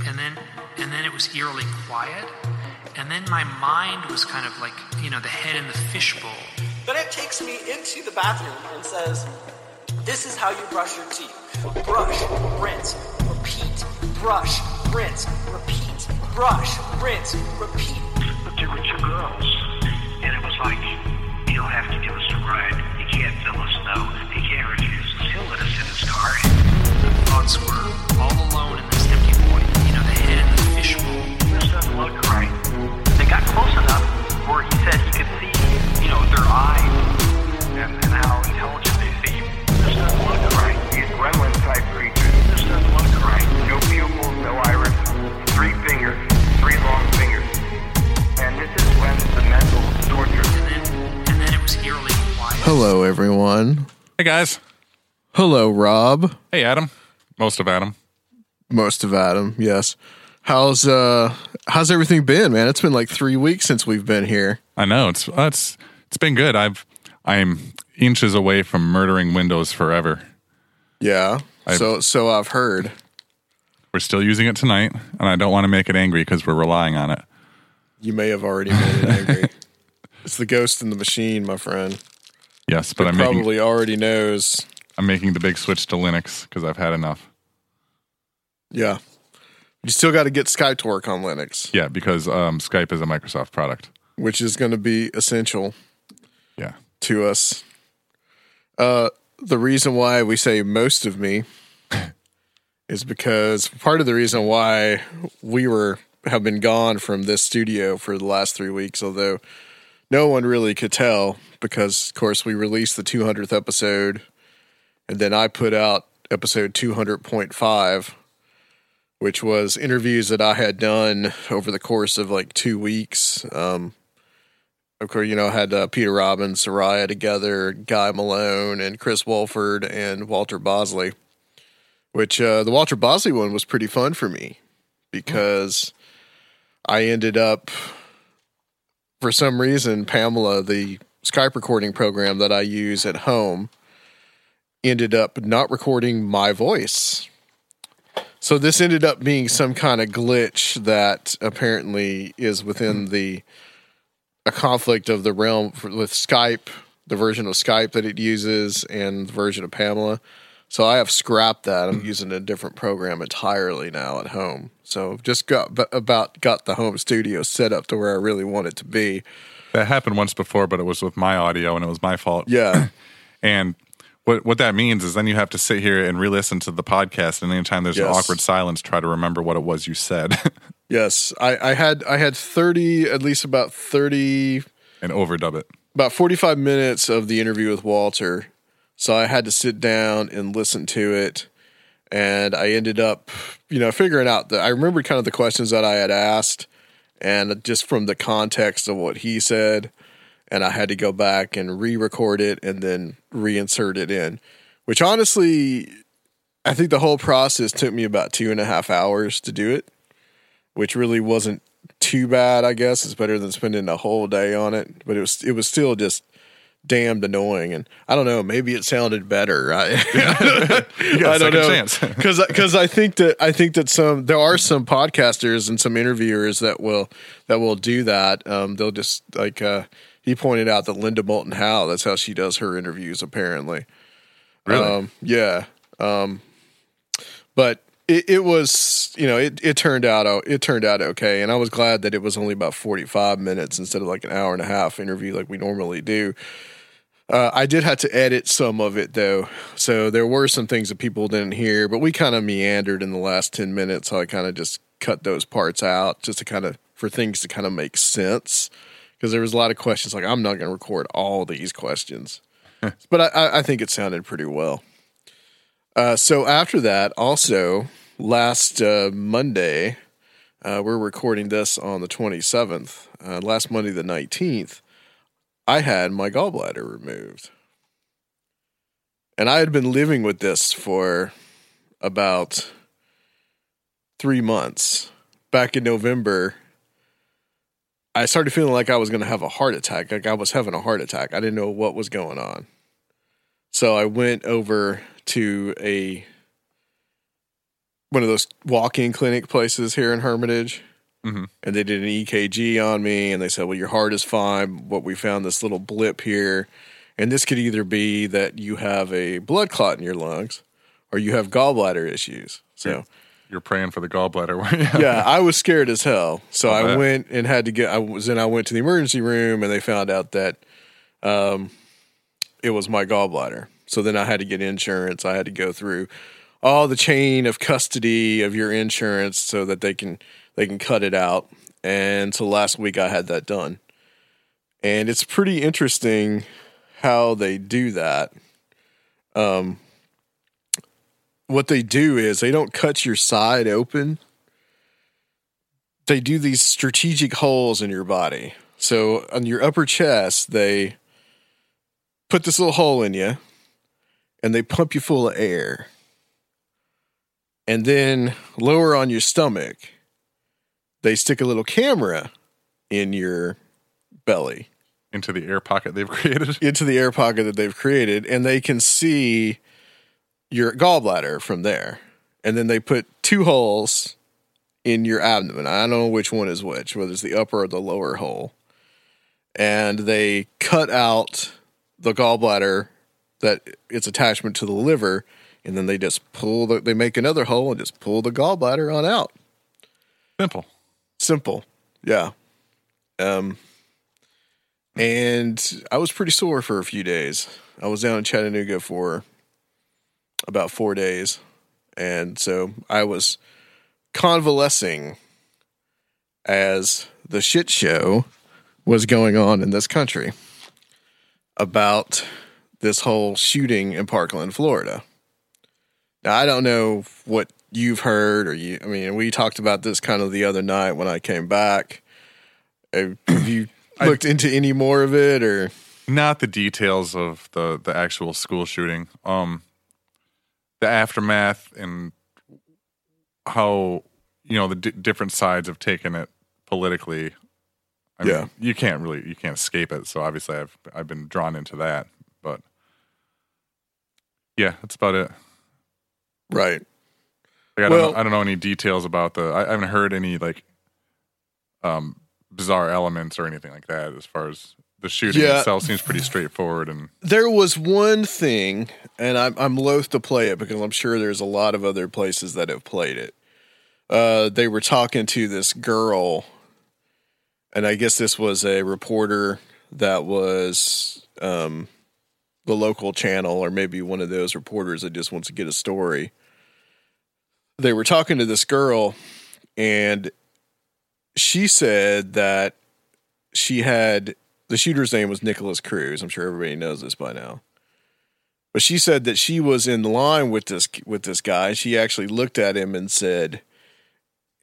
And then and then it was eerily quiet and then my mind was kind of like you know the head in the fishbowl Then it takes me into the bathroom and says, This is how you brush your teeth. Brush, rinse, repeat. Brush, rinse, repeat. Brush, rinse, repeat. But there were two girls, and it was like, you don't have to give us a ride. You can't fill us no. You can't refuse us. He'll let us in his car. the thoughts were all alone in this in the fishbowl This doesn't look right. They got close enough where he said he could see, you know, their eyes and, and how intelligent they seem. This doesn't look right. These gremlin type creatures. This doesn't look right. No pupils, no iris, three fingers, three long fingers. And this is when the mental torture and then and then it was eerily quiet Hello, everyone. Hey guys. Hello, Rob. Hey Adam. Most of Adam. Most of Adam, yes. How's uh how's everything been, man? It's been like three weeks since we've been here. I know it's uh, it's it's been good. I've I'm inches away from murdering Windows forever. Yeah. I've- so so I've heard. We're still using it tonight, and I don't want to make it angry because we're relying on it. You may have already made it angry. it's the ghost in the machine, my friend. Yes, but It I'm making probably already knows. I'm making the big switch to Linux because I've had enough. Yeah. You still got to get Skype to work on Linux, Yeah, because um, Skype is a Microsoft product. which is going to be essential Yeah. to us. Uh, the reason why we say most of me is because part of the reason why we were have been gone from this studio for the last three weeks, although no one really could tell, because of course we released the 200th episode, and then I put out episode 200.5, which was interviews that I had done over the course of like two weeks. Um, of course, you know, I had uh, Peter Robbins, Soraya together, Guy Malone, and Chris Wolford, and Walter Bosley. Which uh, the Walter Bosley one was pretty fun for me because I ended up, for some reason, Pamela, the Skype recording program that I use at home, ended up not recording my voice. So this ended up being some kind of glitch that apparently is within mm-hmm. the a conflict of the realm with Skype, the version of Skype that it uses, and the version of Pamela. So I have scrapped that. I'm mm-hmm. using a different program entirely now at home. So I've just got b- about got the home studio set up to where I really want it to be. That happened once before, but it was with my audio and it was my fault. Yeah, And what what that means is then you have to sit here and re-listen to the podcast, and anytime there's an awkward silence, try to remember what it was you said yes. I, I had I had thirty at least about thirty and overdub it. about 45 minutes of the interview with Walter. So I had to sit down and listen to it. And I ended up, you know, figuring out that I remembered kind of the questions that I had asked and just from the context of what he said. And I had to go back and re record it and then reinsert it in, which honestly, I think the whole process took me about two and a half hours to do it. which really wasn't too bad. I guess it's better than spending a whole day on it, but it was it was still just damned annoying. And I don't know, maybe it sounded better. I, You got a I don't know because because I think that I think that some there are some podcasters and some interviewers that will that will do that. Um, they'll just like uh, he pointed out that Linda Moulton Howe. That's how she does her interviews. Apparently, Really? um, yeah. Um, but it, it was you know it it turned out it turned out okay, and I was glad that it was only about forty five minutes instead of like an hour and a half interview like we normally do. Uh, I did have to edit some of it though, so there were some things that people didn't hear, but we kind of meandered in the last ten minutes. So I kind of just cut those parts out just to kind of for things to kind of make sense because there was a lot of questions. Like I'm not going to record all these questions, but I- I, think it sounded pretty well. Uh, so after that, also last uh, Monday, uh, we're recording this on the 27th. Uh, last Monday, the 19th, I had my gallbladder removed. And I had been living with this for about three months. Back in November, I started feeling like I was going to have a heart attack. Like I was having a heart attack. I didn't know what was going on. So I went over to a one of those walk-in clinic places here in Hermitage, Mhm. and they did an EKG on me, and they said, "Well, your heart is fine. What we found this little blip here, and this could either be that you have a blood clot in your lungs, or you have gallbladder issues." So You're praying for the gallbladder. weren't you? yeah, I was scared as hell. So I I went and had to get. I was then I went to the emergency room and they found out that um, it was my gallbladder. So then I had to get insurance. I had to go through all the chain of custody of your insurance so that they can they can cut it out. And so last week I had that done, and it's pretty interesting how they do that. Um, what they do is they don't cut your side open they do these strategic holes in your body. So on your upper chest, they put this little hole in you and they pump you full of air. And then lower on your stomach, they stick a little camera in your belly Into the air pocket they've created. into the air pocket that they've created and they can see your gallbladder from there. And then they put two holes in your abdomen. I don't know which one is which, whether it's the upper or the lower hole. And they cut out the gallbladder that its attachment to the liver and then they just pull the they make another hole and just pull the gallbladder on out. Simple. Simple. Yeah. Um and I was pretty sore for a few days. I was down in Chattanooga for about 4 days. And so I was convalescing as the shit show was going on in this country about this whole shooting in Parkland, Florida. Now, I don't know what you've heard or you, I mean, we talked about this kind of the other night when I came back. Have have you looked into any more of it or? Not the details of the the actual school shooting. Um, the aftermath and how you know the di different sides have taken it politically. I Yeah. mean, you can't really you can't escape it. So obviously, I've I've been drawn into that. But yeah, that's about it. Right. Like, I, Well- don't know, I don't know any details about the. I, I haven't heard any like um bizarre elements or anything like that. As far as the shooting Yeah. itself seems pretty straightforward and There was one thing, and I'm, I'm loath to play it because I'm sure there's a lot of other places that have played it. Uh, they were talking to this girl, and I guess this was a reporter that was um, the local channel, or maybe one of those reporters that just wants to get a story. They were talking to this girl, and she said that she had the shooter's name was Nikolas Cruz. I'm sure everybody knows this by now. But she said that she was in line with this with this guy. She actually looked at him and said,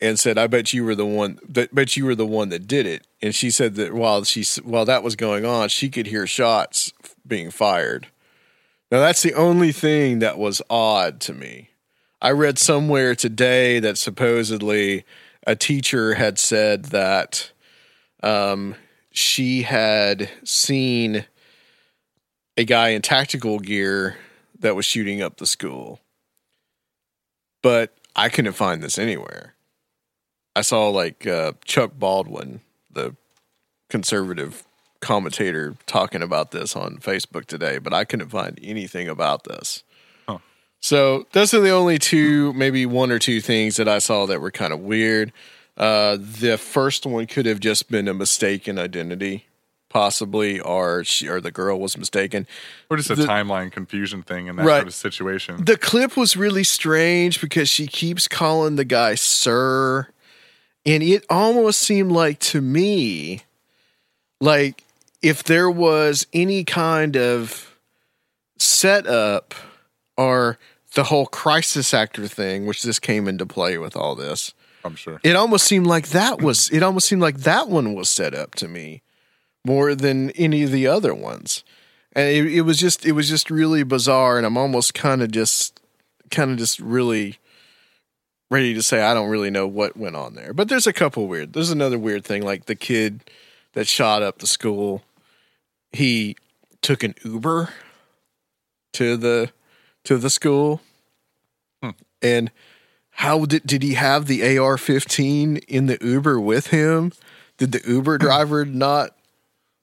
and said, "I bet you were the one. That bet you were the one that did it." And she said that while she while that was going on, she could hear shots being fired. Now that's the only thing that was odd to me. I read somewhere today that supposedly a teacher had said that um, she had seen a guy in tactical gear that was shooting up the school. But I couldn't find this anywhere. I saw like uh, Chuck Baldwin, the conservative commentator, talking about this on Facebook today, but I couldn't find anything about this. Huh. So those are the only two, maybe one or two things that I saw that were kind of weird. Uh, the first one could have just been a mistaken identity, possibly, or she or the girl was mistaken. Or just a The- timeline confusion thing in that Right. sort of situation. The clip was really strange because she keeps calling the guy sir. And it almost seemed like to me, like if there was any kind of setup or the whole crisis actor thing, which this came into play with all this, I'm sure. it almost seemed like that was it almost seemed like that one was set up to me more than any of the other ones. And it, it was just it was just really bizarre and i'm almost kind of just kind of just really ready to say i don't really know what went on there. But there's a couple weird there's another weird thing like the kid that shot up the school he took an uber to the to the school. Hmm. And how did did he have the AR-15 in the Uber with him? Did the Uber driver not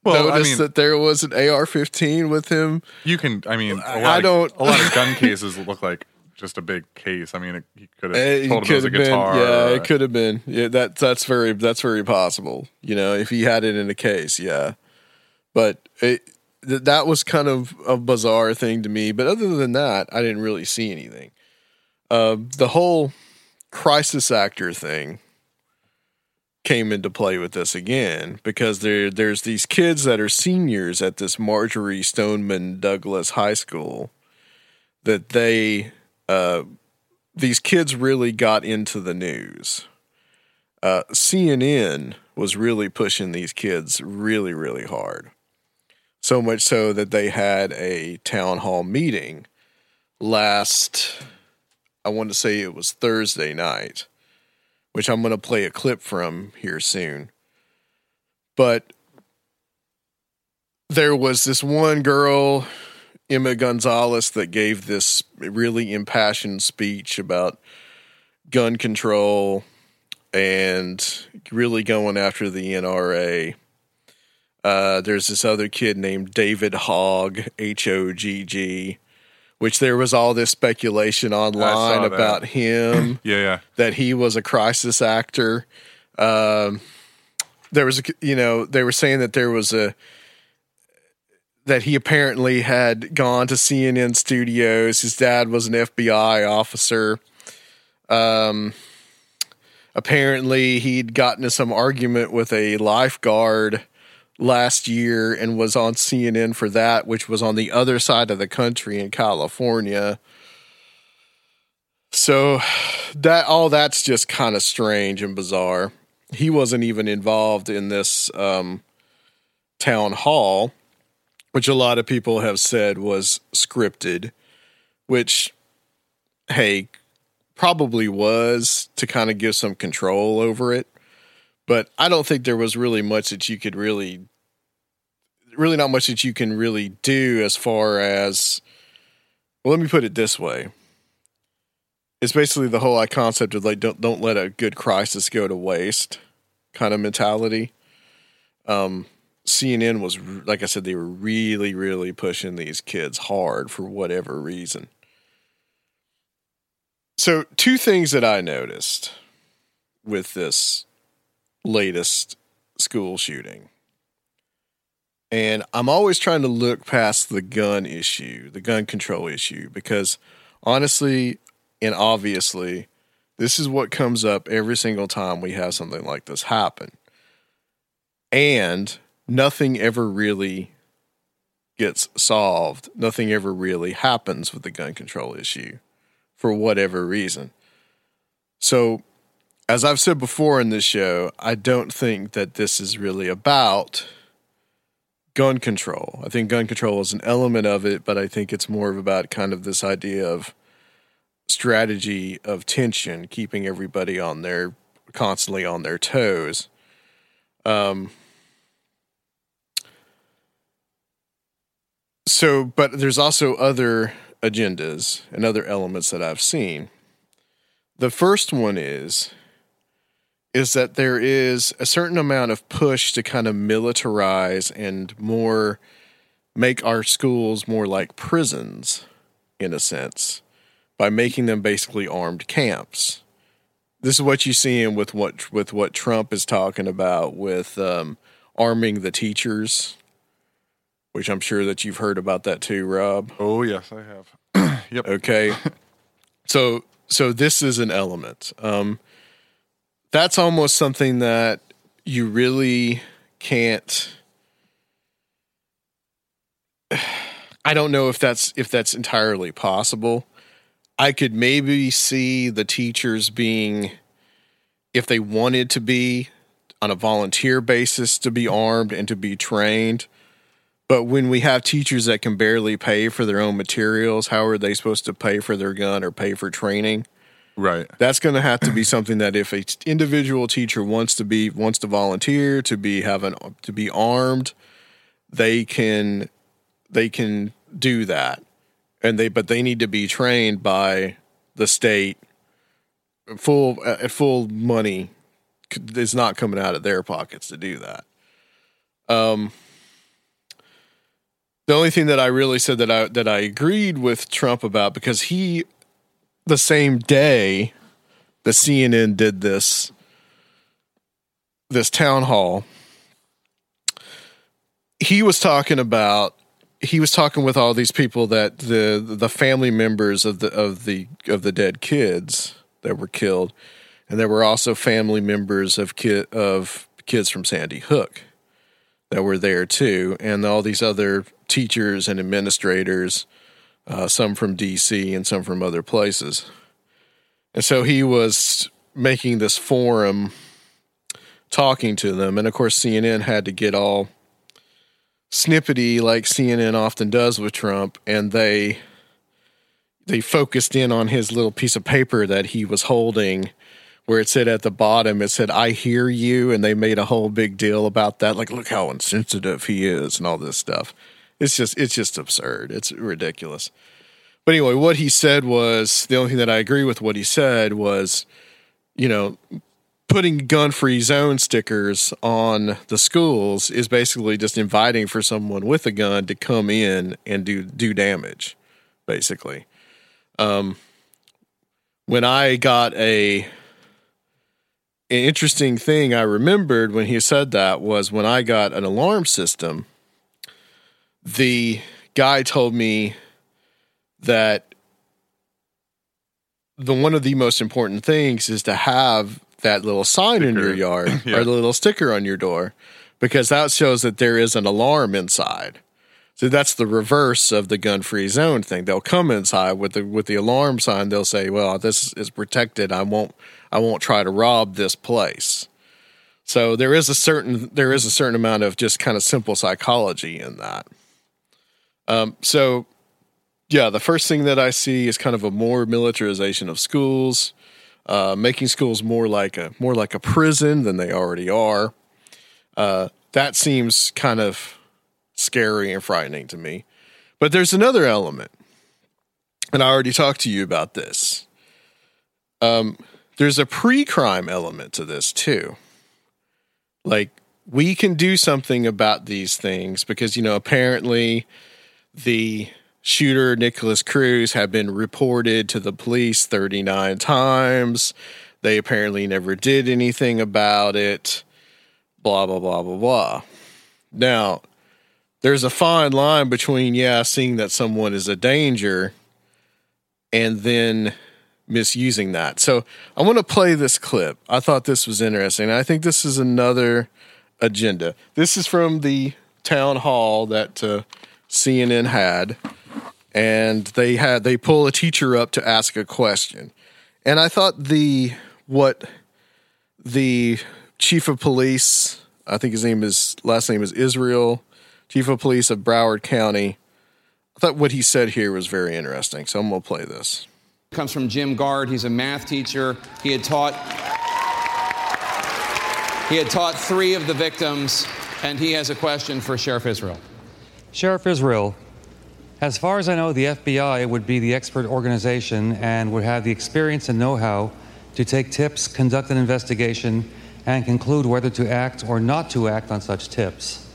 Well, I notice mean, that there was an AR-15 with him? you can. I mean, a I lot don't- Of, a lot of gun cases look like just a big case. I mean, it, he could have Eh, told him it was a been, guitar. yeah, or it could have been. Yeah, that that's very that's very possible. You know, if he had it in a case, yeah. But it th- that was kind of a bizarre thing to me. But other than that, I didn't really see anything. Uh, the whole crisis actor thing came into play with this again because there there's these kids that are seniors at this Marjory Stoneman Douglas High School that they uh, these kids really got into the news. Uh, CNN was really pushing these kids really, really hard. So much so that they had a town hall meeting last, I want to say it was Thursday night, which I'm going to play a clip from here soon. But there was this one girl Emma Gonzalez that gave this really impassioned speech about gun control and really going after the NRA. Uh, there's this other kid named David Hogg, H O G G, which there was all this speculation online about him Yeah, yeah. that he was a crisis actor. Um, there was, a, you know, they were saying that there was a that he apparently had gone to CNN studios. His dad was an FBI officer. Um, apparently, he'd gotten into some argument with a lifeguard last year and was on CNN for that, which was on the other side of the country in California. So that all that's just kind of strange and bizarre. He wasn't even involved in this um, town hall, which a lot of people have said was scripted, which hey, probably was to kind of give some control over it. But I don't think there was really much that you could really really not much that you can really do as far as well, let me put it this way it's basically the whole concept of like don't don't let a good crisis go to waste kind of mentality. Um, CNN was like I said, they were really really pushing these kids hard for whatever reason. So two things that I noticed with this latest school shooting. And I'm always trying to look past the gun issue, the gun control issue, because honestly, and obviously, this is what comes up every single time we have something like this happen. And nothing ever really gets solved. Nothing ever really happens with the gun control issue for whatever reason. So, as I've said before in this show, I don't think that this is really about gun control. I think gun control is an element of it, but I think it's more of about kind of this idea of strategy of tension, keeping everybody on their constantly on their toes. Um, so, but there's also other agendas and other elements that I've seen. The first one is is that there is a certain amount of push to kind of militarize and more make our schools more like prisons in a sense by making them basically armed camps. This is what you see in with what with what Trump is talking about with um, arming the teachers, which I'm sure that you've heard about that too, Rob. Oh yes, I have. yep. Okay. so so this is an element. Um, that's almost something that you really can't. I don't know if that's if that's entirely possible. I could maybe see the teachers being, if they wanted to be, on a volunteer basis to be armed and to be trained. But when we have teachers that can barely pay for their own materials, how are they supposed to pay for their gun or pay for training? Right. That's going to have to be something that if a t- individual teacher wants to be wants to volunteer to be having to be armed, they can they can do that, and they but they need to be trained by the state. Full uh, full money is not coming out of their pockets to do that. Um, the only thing that I really said that I that I agreed with Trump about because he the same day the CNN did this this town hall he was talking about he was talking with all these people that the the family members of the of the of the dead kids that were killed. And there were also family members of kid of kids from Sandy Hook that were there too. And all these other teachers and administrators uh, some from DC and some from other places. And so he was making this forum talking to them. And of course, CNN had to get all snippety like CNN often does with Trump. And they, they focused in on his little piece of paper that he was holding where it said at the bottom, it said, I hear you. And they made a whole big deal about that. Like, look how insensitive he is and all this stuff. It's just it's just absurd. It's ridiculous. But anyway, what he said was the only thing that I agree with what he said was, you know, putting gun free zone stickers on the schools is basically just inviting for someone with a gun to come in and do do damage, basically. Um when I got a an interesting thing I remembered when he said that was when I got an alarm system the guy told me that the one of the most important things is to have that little sign in your yard Yeah. or the little sticker on your door because that shows that there is an alarm inside. So that's the reverse of the gun free zone thing. They'll come inside with the with the alarm sign. They'll say, "Well, this is protected. I won't I won't try to rob this place." So there is a certain there is a certain amount of just kind of simple psychology in that. Um, so yeah, the first thing that I see is kind of a more militarization of schools, uh, making schools more like a more like a prison than they already are. Uh, that seems kind of scary and frightening to me. But there's another element, and I already talked to you about this. Um, there's a pre-crime element to this too. Like we can do something about these things because you know apparently the shooter Nikolas Cruz had been reported to the police 39 times. They apparently never did anything about it. Blah blah blah blah blah. Now, there's a fine line between yeah, seeing that someone is a danger and then misusing that. So, I want to play this clip. I thought this was interesting. I think this is another agenda. This is from the town hall that uh, CNN had, and they had they pull a teacher up to ask a question, and I thought the what the chief of police, I think his name is last name is Israel, chief of police of Broward County. I thought what he said here was very interesting, so I'm gonna play this. comes from Jim Gard. He's a math teacher. He had taught He had taught three of the victims, and he has a question for Sheriff Israel. Sheriff Israel, as far as I know, the FBI would be the expert organization and would have the experience and know how to take tips, conduct an investigation, and conclude whether to act or not to act on such tips.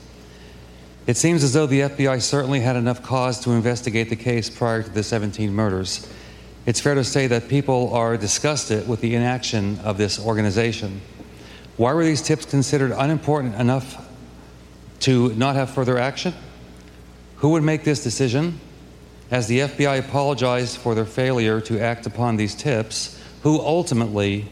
It seems as though the FBI certainly had enough cause to investigate the case prior to the 17 murders. It's fair to say that people are disgusted with the inaction of this organization. Why were these tips considered unimportant enough to not have further action? Who would make this decision? As the FBI apologized for their failure to act upon these tips, who ultimately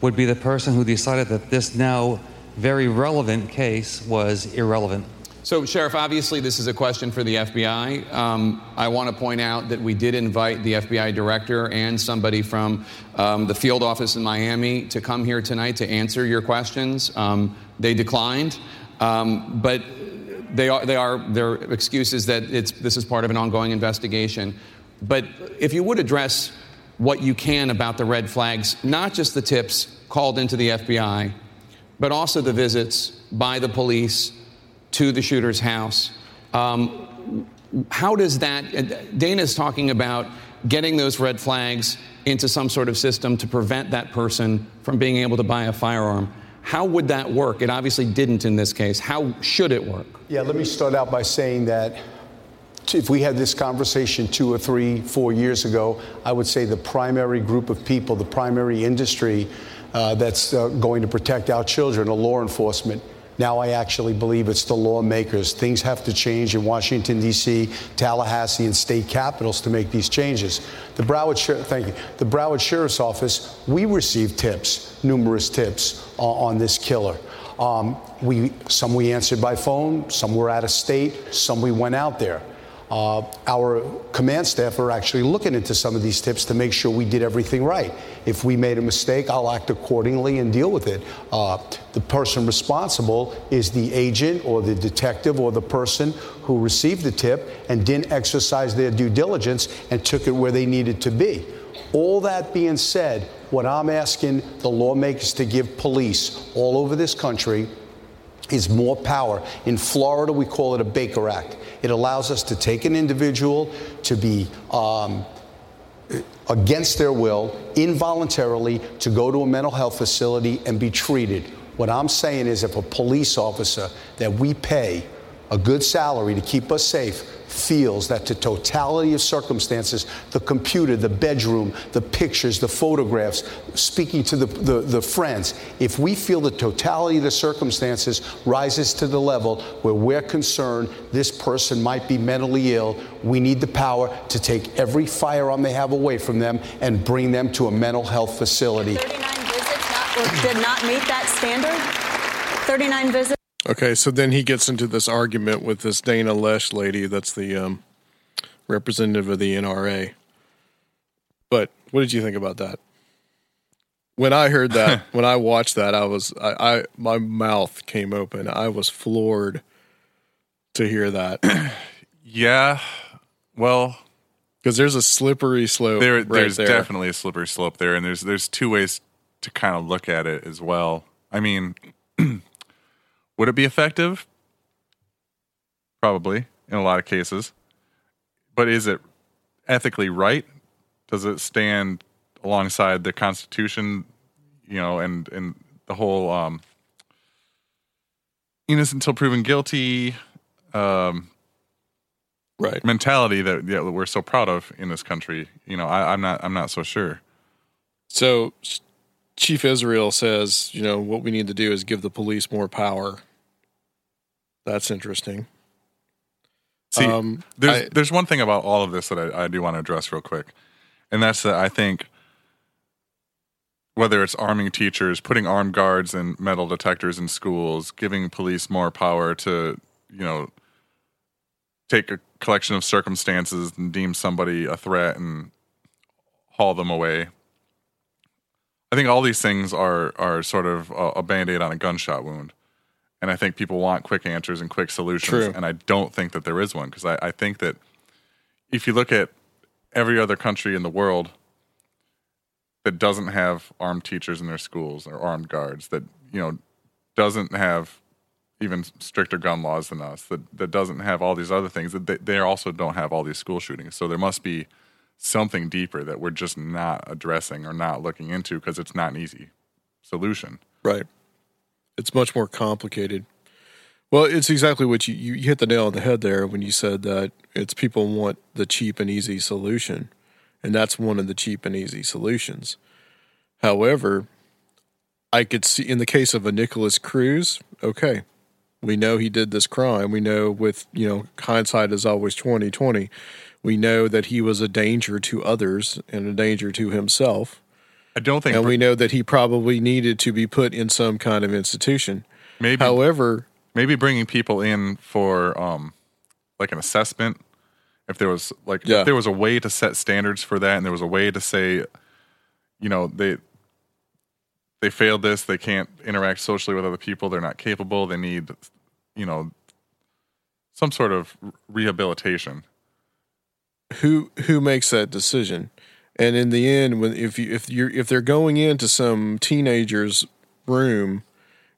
would be the person who decided that this now very relevant case was irrelevant? So, Sheriff, obviously, this is a question for the FBI. Um, I want to point out that we did invite the FBI director and somebody from um, the field office in Miami to come here tonight to answer your questions. Um, they declined, um, but they are, they are their excuses that it's, this is part of an ongoing investigation. But if you would address what you can about the red flags, not just the tips called into the FBI, but also the visits by the police to the shooter's house. Um, how does that, Dana is talking about getting those red flags into some sort of system to prevent that person from being able to buy a firearm. How would that work? It obviously didn't in this case. How should it work? Yeah, let me start out by saying that if we had this conversation two or three, four years ago, I would say the primary group of people, the primary industry uh, that's uh, going to protect our children are law enforcement. Now I actually believe it's the lawmakers. Things have to change in Washington, D.C., Tallahassee, and state capitals to make these changes. The Broward, thank you. The Broward Sheriff's Office, we received tips, numerous tips uh, on this killer. Um, we, some we answered by phone, some were out of state, some we went out there. Uh, our command staff are actually looking into some of these tips to make sure we did everything right. If we made a mistake, I'll act accordingly and deal with it. Uh, the person responsible is the agent or the detective or the person who received the tip and didn't exercise their due diligence and took it where they needed to be. All that being said, what I'm asking the lawmakers to give police all over this country is more power. In Florida, we call it a Baker Act. It allows us to take an individual to be um, against their will, involuntarily, to go to a mental health facility and be treated. What I'm saying is if a police officer that we pay a good salary to keep us safe feels that the totality of circumstances, the computer, the bedroom, the pictures, the photographs, speaking to the, the, the, friends, if we feel the totality of the circumstances rises to the level where we're concerned this person might be mentally ill, we need the power to take every firearm they have away from them and bring them to a mental health facility. 39 visits not, did not meet that standard? 39 visits? Okay, so then he gets into this argument with this Dana Loesch lady that's the um, representative of the NRA. But what did you think about that? When I heard that, when I watched that, I was I, I my mouth came open. I was floored to hear that. yeah, well, because there's a slippery slope. There, right there's there. definitely a slippery slope there, and there's there's two ways to kind of look at it as well. I mean, would it be effective? Probably in a lot of cases. But is it ethically right? Does it stand alongside the Constitution, you know, and and the whole um, innocent until proven guilty um, right mentality that yeah, we're so proud of in this country? You know, I, I'm not I'm not so sure. So Chief Israel says, you know, what we need to do is give the police more power. That's interesting. See, Um, there's I- there's one thing about all of this that I, I do want to address real quick, and that's that I think whether it's arming teachers, putting armed guards and metal detectors in schools, giving police more power to you know take a collection of circumstances and deem somebody a threat and haul them away. I think all these things are are sort of a, a band aid on a gunshot wound. And I think people want quick answers and quick solutions. True. And I don't think that there is one because I, I think that if you look at every other country in the world that doesn't have armed teachers in their schools or armed guards, that, you know, doesn't have even stricter gun laws than us, that that doesn't have all these other things, that they, they also don't have all these school shootings. So there must be something deeper that we're just not addressing or not looking into because it's not an easy solution. Right. It's much more complicated. Well, it's exactly what you, you hit the nail on the head there when you said that it's people want the cheap and easy solution. And that's one of the cheap and easy solutions. However, I could see in the case of a Nikolas Cruz, okay, we know he did this crime. We know with, you know, hindsight is always 2020. We know that he was a danger to others and a danger to himself. I don't think and we know that he probably needed to be put in some kind of institution. Maybe However, maybe bringing people in for um like an assessment if there was like Yeah. if there was a way to set standards for that and there was a way to say you know they they failed this they can't interact socially with other people they're not capable they need you know some sort of rehabilitation who who makes that decision? And in the end, when if you if you're if they're going into some teenager's room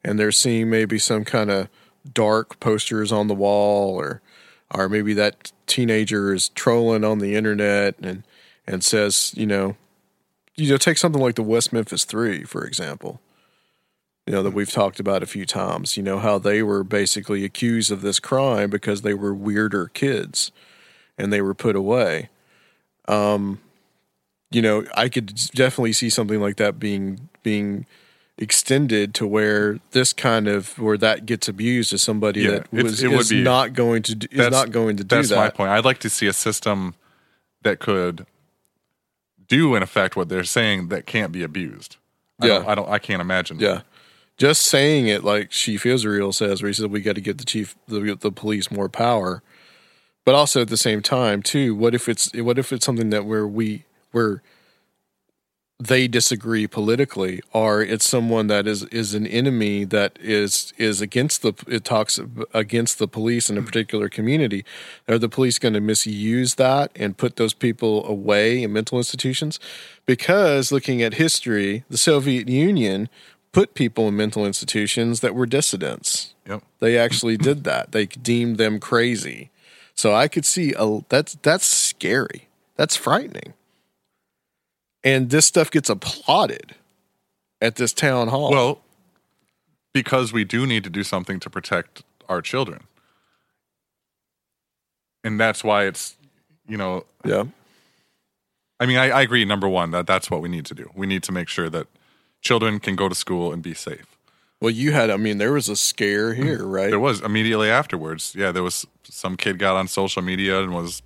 and they're seeing maybe some kind of dark posters on the wall or or maybe that teenager is trolling on the internet and and says, you know, you know, take something like the West Memphis Three, for example. You know, that we've talked about a few times, you know, how they were basically accused of this crime because they were weirder kids and they were put away. Um, you know, I could definitely see something like that being being extended to where this kind of where that gets abused as somebody Yeah, that was it would is be- not going to do, is not going to do that's that. my point i'd like to see a system that could do in effect what they're saying that can't be abused I Yeah. don't, I don't i can't imagine Yeah. Just saying it like Chief Israel says, where he said we got to get the chief, the, the police more power, but also at the same time too. What if it's what if it's something that where we where they disagree politically, or it's someone that is is an enemy that is is against the it talks against the police in a particular community. Are the police going to misuse that and put those people away in mental institutions? Because looking at history, the Soviet Union put people in mental institutions that were dissidents. Yep. They actually did that. They deemed them crazy. So I could see a, that's that's scary. That's frightening. And this stuff gets applauded at this town hall. Well, because we do need to do something to protect our children. And that's why it's, you know, yeah. I mean, I, I agree. Number one, that that's what we need to do. We need to make sure that children can go to school and be safe. Well, you had, I mean, there was a scare mm. here, right? There was immediately afterwards. Yeah, there was some kid got on social media and was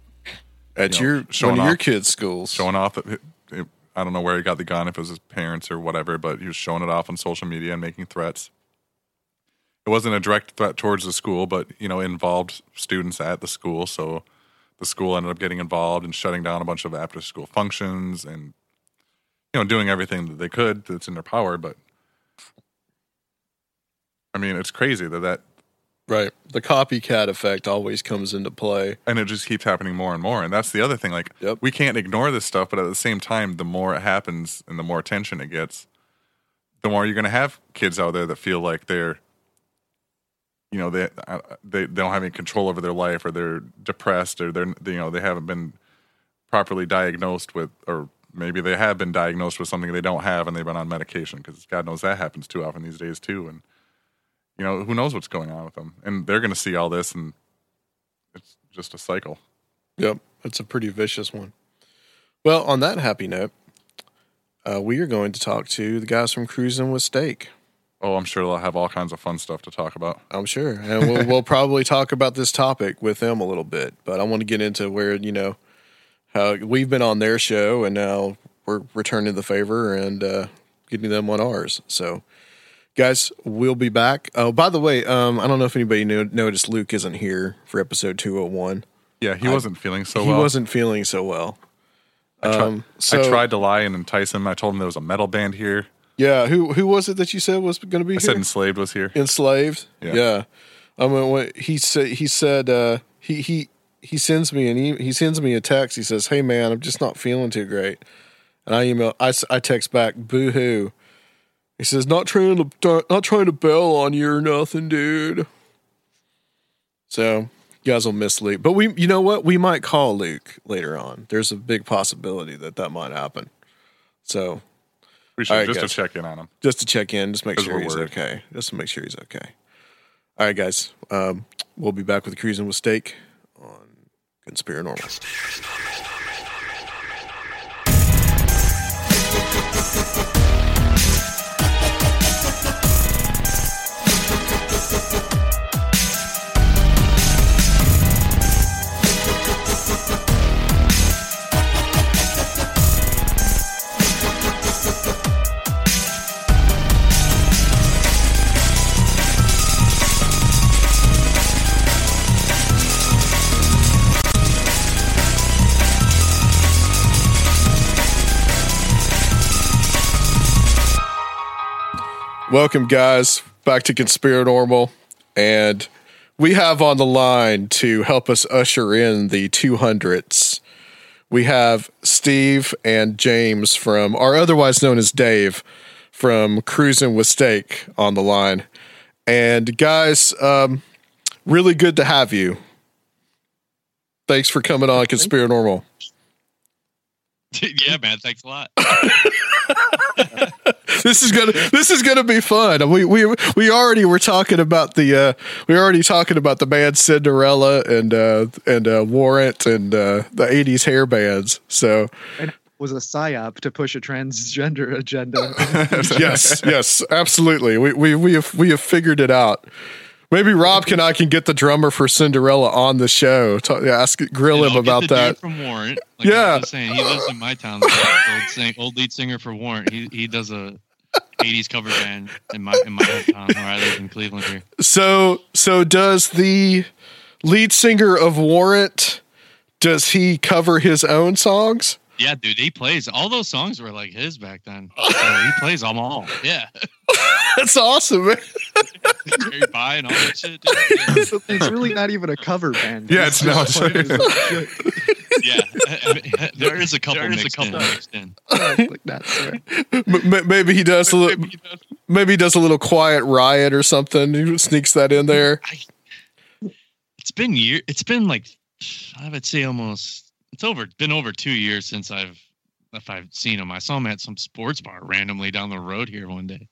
At you know, your showing one of your kids' schools. showing off. I don't know where he got the gun, if it was his parents or whatever, but he was showing it off on social media and making threats. It wasn't a direct threat towards the school, but you know, involved students at the school. So the school ended up getting involved and shutting down a bunch of after-school functions and you know doing everything that they could that's in their power. But I mean, it's crazy that that Right. The copycat effect always comes into play. and it just keeps happening more and more and that's the other thing like we can't ignore this stuff but at the same time the more it happens and the more attention it gets the more you're going to have kids out there that feel like they're you know they, uh, they they don't have any control over their life or they're depressed or they're you know they haven't been properly diagnosed with or maybe they have been diagnosed with something they don't have and they've been on medication because god knows that happens too often these days too and you know who knows what's going on with them and they're going to see all this and it's just a cycle Yep. It's a pretty vicious one. Well, on that happy note, uh, we are going to talk to the guys from Cruising with Steak. Oh, I'm sure they'll have all kinds of fun stuff to talk about. I'm sure. And we'll, we'll probably talk about this topic with them a little bit, but I want to get into where, you know, how we've been on their show and now we're returning the favor and uh, getting them on ours. So, guys, we'll be back. Oh, by the way, um, I don't know if anybody knew, noticed Luke isn't here for episode 201. Yeah, he I- wasn't feeling so well. he well. wasn't feeling so well. I, tri- Um, so I tried to lie and entice him. I told him there was a metal band here. Yeah, who who was it that you said was going to be I here? said enslaved was here. enslaved. Yeah. Yeah. I mean, what he said. He said uh, he he he sends me an e- he sends me a text. He says, "Hey man, I'm just not feeling too great." And I email i, I text back, "Boo hoo." He says, "Not trying to not trying to bail on you or nothing, dude." So you guys will miss Luke, but we, you know what? We might call Luke later on. There's a big possibility that that might happen. So We should All right, just guys. to check in on him. just to check in, just make sure he's worried. okay. Just to make sure he's okay. All right, guys. Um, we'll be back with cruising with steak on Conspiranormal. Welcome, guys, back to Conspiranormal. And we have on the line to help us usher in the 200s. We have Steve and James from, or otherwise known as Dave, from Cruising with Steak on the line. And guys, um, really good to have you. Thanks for coming on Conspiranormal. yeah, man. Thanks a lot. this is gonna this is gonna be fun. We we we already were talking about the uh we already talking about the band Cinderella and uh and uh Warrant and uh the eighties hair bands. So And it was a psyop to push a transgender agenda. yes, yes, absolutely. We we we have we have figured it out. Maybe Rob can I can get the drummer for Cinderella on the show. Talk, ask grill him about that. from Warrant. Like Yeah. Saying, he lives in my town. The old, sing, old lead singer for Warrant. He he does a '80s cover band in my in my hometown where I live in Cleveland here. So so does the lead singer of Warrant does he cover his own songs? Yeah, dude, he plays all those songs were like his back then. So he plays them all. Yeah, That's awesome, man. Cherry Pie and all that shit. Dude. Yeah. It's really not even a cover band. Yeah, He's it's not. just playing his shit. yeah, there is a couple. There is a couple in. mixed in. like that. Sir. M- m- maybe he does a little. Maybe he does a little quiet riot or something. He sneaks that in there. It's been year. It's been like I would say almost. It's over. Been over two years since I've if I've seen him. I saw him at some sports bar randomly down the road here one day.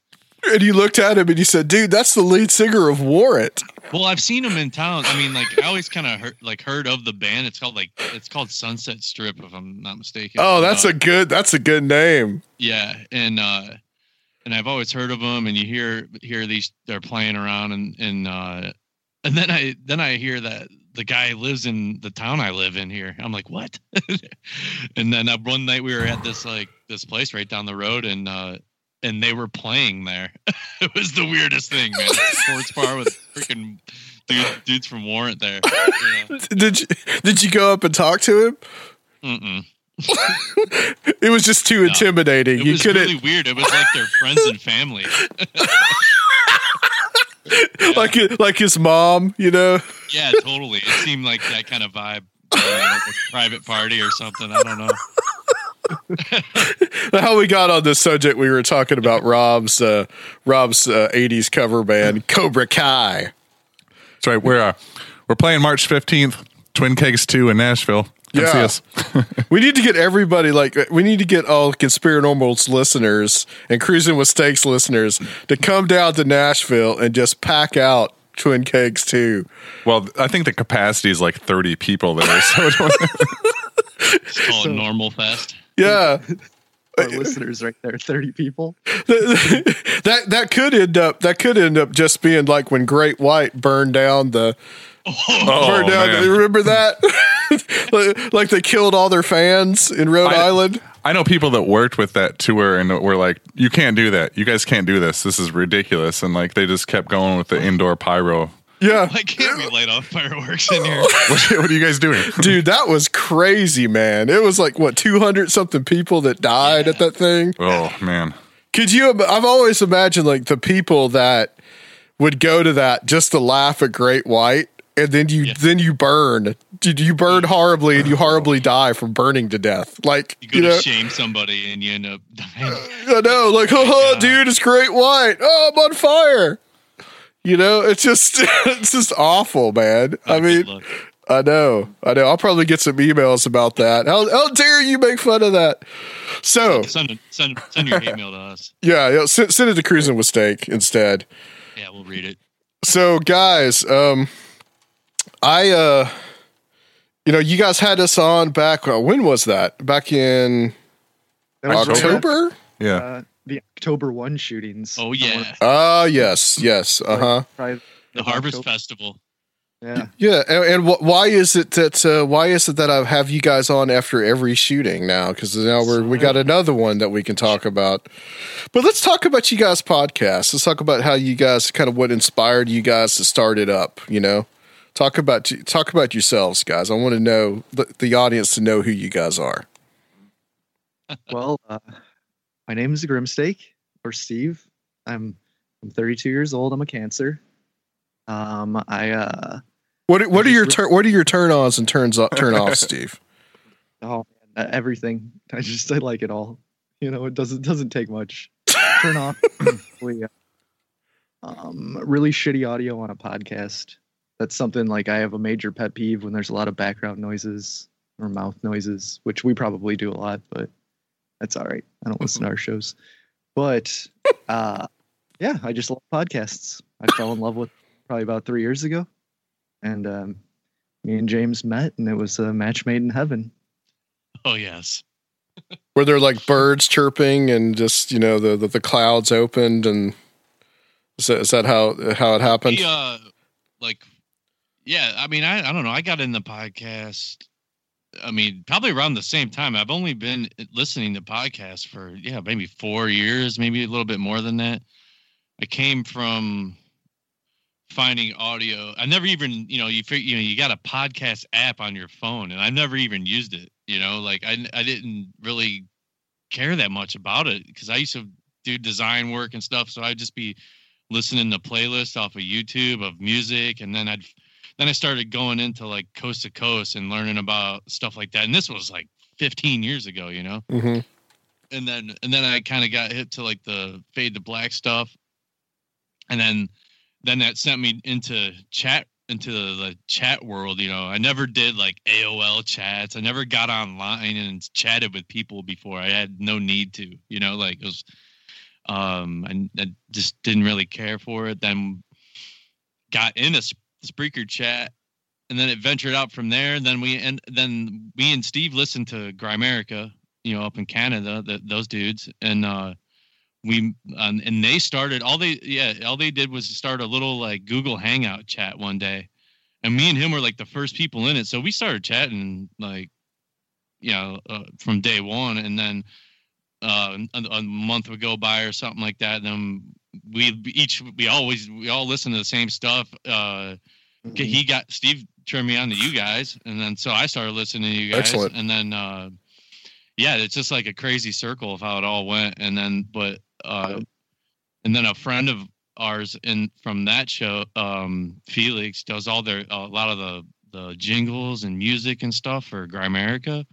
And you looked at him and you said, "Dude, that's the lead singer of Warrant." Well, I've seen him in town. I mean, like I always kind of heard like heard of the band. It's called like it's called Sunset Strip, if I'm not mistaken. Oh, that's Uh, a good. That's a good name. yeah, and uh, and I've always heard of them. And you hear hear these they're playing around, and and uh, and then I then I hear that the guy lives in the town I live in here. I'm like, what? and then uh, one night we were at this like this place right down the road, and uh, and they were playing there. it was the weirdest thing, man. Sports bar with freaking dude, dudes from Warrant there. You know? Did you Did you go up and talk to him? Mm-mm. It was just too intimidating. It you was couldn't really weird. It was like their friends and family. like like his mom. You know. Yeah, totally. It seemed like that kind of vibe. you know, like a private party or something. I don't know. How we got on this subject? We were talking about Rob's uh, Rob's uh, '80s cover band Cobra Kai. That's right. We're uh, we're playing March fifteenth, Twin Kegs two in Nashville. Come see Yeah. us. We need to get everybody like uh, we need to get all Conspiranormals listeners and Cruising with Steaks listeners to come down to Nashville and just pack out Twin Kegs too. Well, I think the capacity is like thirty people there. So It's called Normal Fest. Yeah. Our listeners right there, 30 people. that that could end up that could end up just being like when Great White burned down the Oh, burned down. man. You remember that? like, like they killed all their fans in Rhode I- Island. I know people that worked with that tour and were like, "You can't do that. You guys can't do this. This is ridiculous." And like they just kept going with the indoor pyro. Yeah, Why can't we light off fireworks in here? what, what are you guys doing? dude, that was crazy, man. It was like what two hundred something people that died at that thing. Oh man, Could you? I've always imagined like the people that would go to that just to laugh at Great White and then you then you burn. You, you burn horribly, and you horribly die from burning to death. Like You go you know, to shame somebody and you end up dying. I know, like, oh, dude, it's great white. Oh, I'm on fire. You know, it's just, it's just awful, man. I mean, I know, I know. I'll probably get some emails about that. How, how dare you make fun of that? So, Send, send, send your email to us. yeah, yeah send, send it to Cruising with Steak instead. Yeah, we'll read it. So, guys, um, I, uh, you know, you guys had us on back. Uh, when was that? Back in That was right October. Yeah. Uh, the October one shootings. Oh yeah, Ah, yes, yes. Uh huh. Probably the Harvest Festival. Yeah. Yeah, and, and wh- why is it that uh, why is it that I have you guys on after every shooting now? Because now we're we got another one that we can talk about. But let's talk about you guys' podcast. Let's talk about how you guys kind of what inspired you guys to start it up. You know, talk about talk about yourselves, guys. I want to know the, the audience to know who you guys are. well, uh, my name is Grimsteak or Steve. I'm I'm 32 years old. I'm a cancer. Um, I uh, What are- what are your tur- what are your turn ons and turns off turn offs, Steve? oh man, everything. I just I like it all. You know, it doesn't doesn't take much. Turn off. we, uh, um, really shitty audio on a podcast. That's something like I have a major pet peeve when there's a lot of background noises or mouth noises, which we probably do a lot, but that's all right. I don't listen to our shows. But uh, yeah, I just love podcasts. I fell in love with probably about three years ago, and um, me and James met, and it was a match made in heaven. Oh yes. Were there like birds chirping and just you know the the, the clouds opened and is that, is that how how it happened? We, uh, like, yeah. I mean, I I don't know. I got in the podcast. I mean, probably around the same time. I've only been eh, listening to podcasts for yeah, maybe four years, maybe a little bit more than that. I came from finding audio. I never even, you know, you you know, you got a podcast app on your phone, and I never even used it. You know, like I I didn't really care that much about it because I used to do design work and stuff. So I'd just be listening to playlists off of YouTube of music, and then I'd then I started going into like coast to coast and learning about stuff like that. And this was like 15 years ago, you know. Mm-hmm. And then and then I kind of got hit to like the fade to black stuff, and then then that sent me into chat into the, the chat world. You know, I never did like AOL chats. I never got online and chatted with people before. I had no need to. You know, like it was um and I just didn't really care for it then got in a Sp- Spreaker chat and then it ventured out from there. And then we and then me and Steve listened to Grimerica you know up in Canada th those dudes. And uh we um, and they started all they yeah all they did was start a little like Google Hangout chat one day. And me and him were like the first people in it. So we started chatting like you know uh, from day one. And then uh, a, a month would go by or something like that. And then we each we always we all listen to the same stuff. Uh, He got Steve turned me on to you guys, and then so I started listening to you guys, Excellent. and then uh, yeah, it's just like a crazy circle of how it all went. And then but uh, and then a friend of ours in from that show, um, Felix, does all their a lot of the the jingles and music and stuff for Grimerica,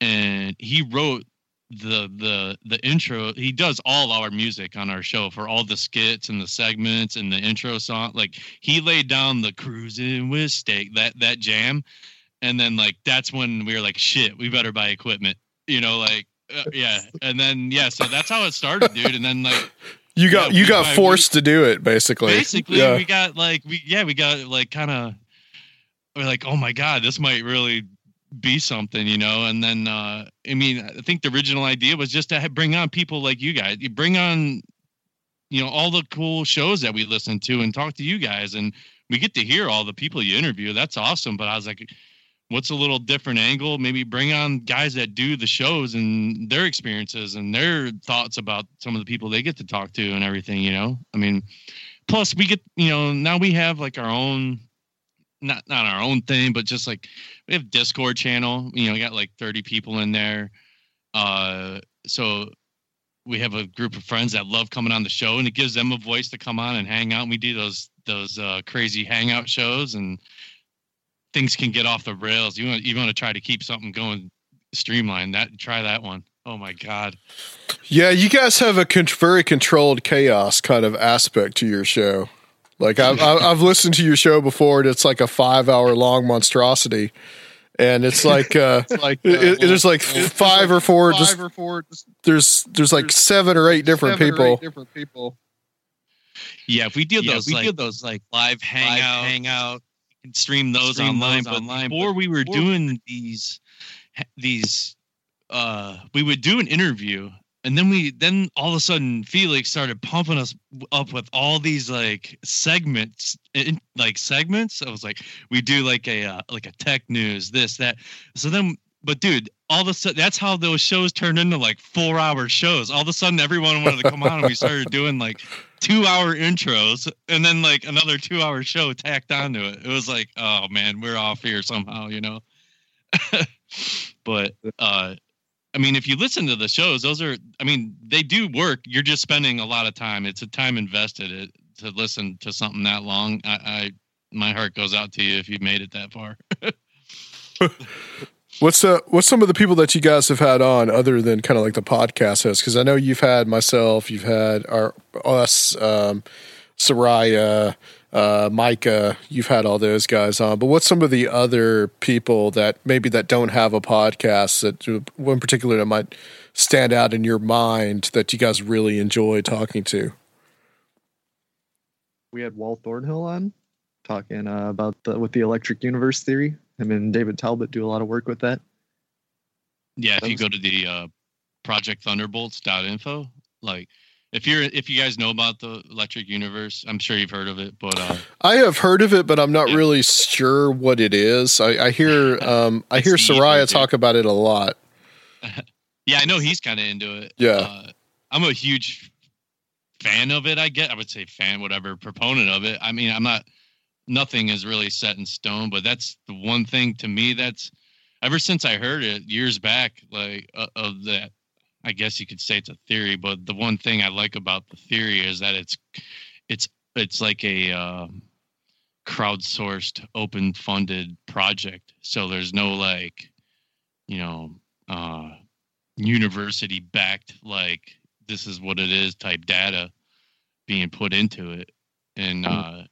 and he wrote the the the intro he does all our music on our show for all the skits and the segments and the intro song like he laid down the cruising with steak that that jam and then like that's when we were like shit we better buy equipment you know like uh, yeah and then yeah so that's how it started dude and then like You got Yeah, you got I- we- forced to do it basically. basically yeah. we got like we yeah we got like kind of we're like oh my god this might really be something you know? And then uh i mean i think the original idea was just to bring on people like you guys. You bring on you know all the cool shows that we listen to and talk to you guys and we get to hear all the people you interview. That's awesome. But i was like what's a little different angle? Maybe bring on guys that do the shows and their experiences and their thoughts about some of the people they get to talk to and everything you know? I mean plus we get you know now we have like our own not not our own thing but just like we have discord channel you know we got like 30 people in there uh so we have a group of friends that love coming on the show, and it gives them a voice to come on and hang out. And we do those those uh, crazy hangout shows, and things can get off the rails. You want you want to try to keep something going streamlined. That try that one. Oh my god. Yeah, you guys have a con- very controlled chaos kind of aspect to your show. Like I've I've I've listened to your show before, and it's like a five hour long monstrosity, and it's like uh, like, it- uh, it- there's like it's five like or four. five just or four, just there's there's like seven or eight different people. eight different people. Yeah, if we did Yeah, those, we like, did those like live hangout, hangout, you can stream those Stream online. those but online, before but we were before- doing these, these, uh, we would do an interview, and then we, then all of a sudden, Felix started pumping us up with all these like segments, in, like segments. I was like, we do like a uh, like a tech news, this that. So then, but dude, all of a sudden, that's how those shows turned into like four hour shows. All of a sudden, everyone wanted to come on, and we started doing like two hour intros and then like another two hour show tacked onto it. It was like, oh man, we're off here somehow, you know. but uh I mean, if you listen to the shows, those are I mean, they do work. You're just spending a lot of time. It's a time invested to listen to something that long. I, I my heart goes out to you if you've made it that far. What's uh what's some of the people that you guys have had on other than kind of like the podcast hosts? Because I know you've had myself, you've had our us, um, Soraya, uh, Micah, you've had all those guys on. But what's some of the other people that maybe that don't have a podcast that one particular that might stand out in your mind that you guys really enjoy talking to? We had Walt Thornhill on talking uh, about the with the electric universe theory. Him and David Talbot do a lot of work with that. Yeah, if you go to the uh, projectthunderbolts.info, like if you're if you guys know about the electric universe, I'm sure you've heard of it, but uh, I have heard of it, but I'm not really sure what it is. I, I hear um, I hear Soraya talk about it a lot. yeah, I know he's kind of into it. Yeah. Uh, I'm a huge fan of it. I get, I would say fan, whatever, proponent of it. I mean, I'm not. Nothing is really set in stone, but that's the one thing to me that's ever since I heard it years back, like uh, of that. I guess you could say it's a theory, but the one thing I like about the theory is that it's it's it's like a uh, crowdsourced, open funded project. So there's no like, you know, uh, university backed like this is what it is type data being put into it, and uh,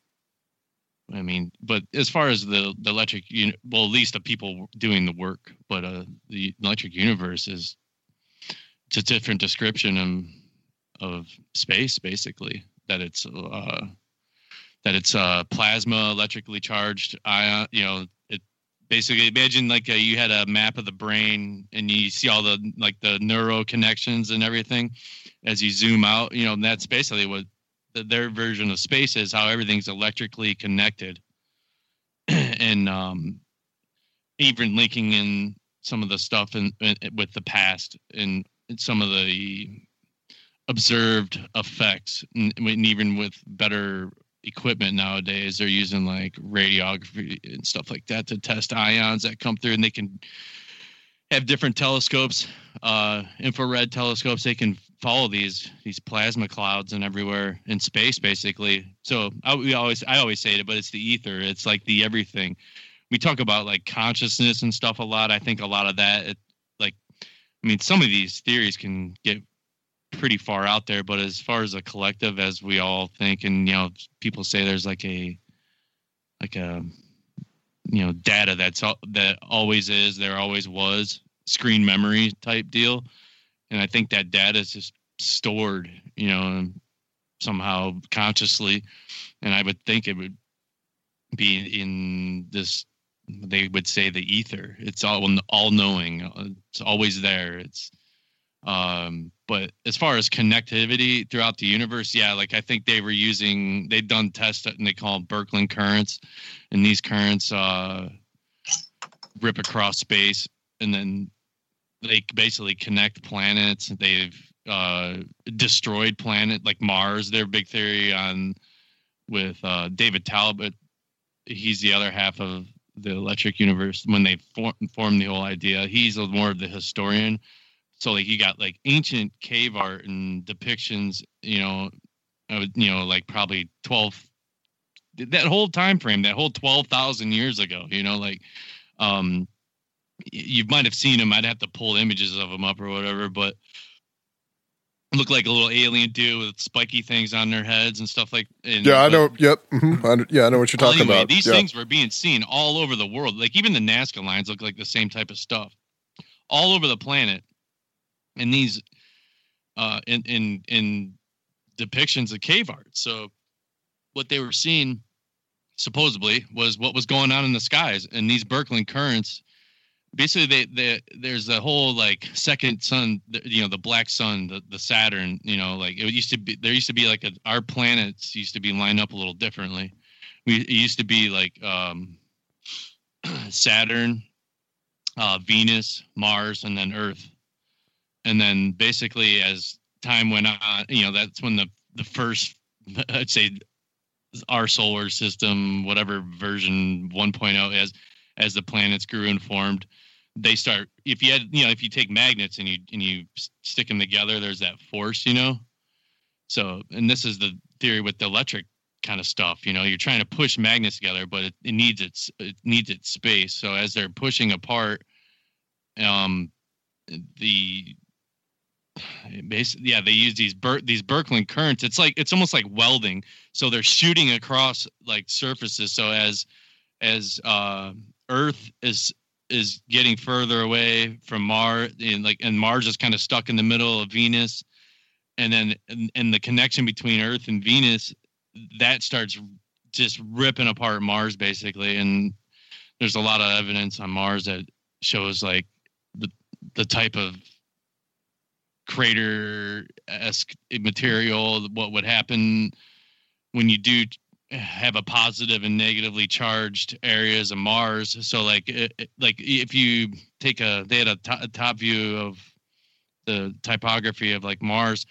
I mean, but as far as the the electric, uni- well, at least the people doing the work, but uh, the electric universe is it's a different description of, of space, basically. That it's uh, that it's uh, plasma electrically charged ion. You know, it basically imagine like a, you had a map of the brain and you see all the like the neuro connections and everything as you zoom out. You know, that's basically what the, their version of space is. How everything's electrically connected, and um, even linking in some of the stuff in, in with the past and some of the observed effects and even with better equipment nowadays they're using like radiography and stuff like that to test ions that come through and they can have different telescopes uh infrared telescopes. They can follow these these plasma clouds and everywhere in space basically. So I, we always i always say it but it's the ether. It's like the everything. We talk about like consciousness and stuff a lot. I think a lot of that it, i mean some of these theories can get pretty far out there but as far as a collective as we all think and you know people say there's like a like a you know data that's that always is there always was screen memory type deal. And i think that data is just stored you know somehow consciously. And i would think it would be in this they would say the ether. It's all all knowing. It's always there. It's um but as far as connectivity throughout the universe yeah like i think they were using they've done tests and they call them Birkeland currents and these currents uh rip across space and then they basically connect planets. They've uh destroyed planet like mars their big theory on with uh david talbot. He's the other half of the electric universe when they form, formed the whole idea he's a, more of the historian so like you got like ancient cave art and depictions, you know, you know, like probably twelve that whole time frame, that whole twelve thousand years ago, you know, like um you might have seen him. I'd have to pull images of him up or whatever, but look like a little alien dude with spiky things on their heads and stuff like. And, Yeah, I know. Yep. mhm, I yeah, I know what you're well, talking anyway, about. These Yeah. things were being seen all over the world. Like even the Nazca lines look like the same type of stuff, all over the planet. And these, uh, in in in depictions of cave art. So, what they were seeing, supposedly, was what was going on in the skies. And these Birkeland currents, basically, they, they there's a whole like second sun, you know, the black sun, the the Saturn. You know, like it used to be. There used to be like a, our planets used to be lined up a little differently we it used to be like um Saturn, uh Venus, Mars, and then Earth. And then basically as time went on, you know, that's when the the first I'd say our solar system, whatever version 1.0 as as the planets grew and formed, they start if you had you know, if you take magnets and you and you stick them together, there's that force, you know. So, and this is the theory with the electric kind of stuff. You know, you're trying to push magnets together, but it, it needs its it needs its space. So as they're pushing apart, um, the basically yeah they use these Ber- these Birkeland currents. It's like it's almost like welding. So they're shooting across like surfaces. So as as uh, Earth is is getting further away from Mars, and like and Mars is kind of stuck in the middle of Venus, and then and, and the connection between Earth and Venus that starts just ripping apart Mars basically, and there's a lot of evidence on Mars that shows like the the type of crater esque material, what would happen when you do have a positive and negatively charged areas of Mars. So like like if you take a they had a to- a top view of the typography of like Mars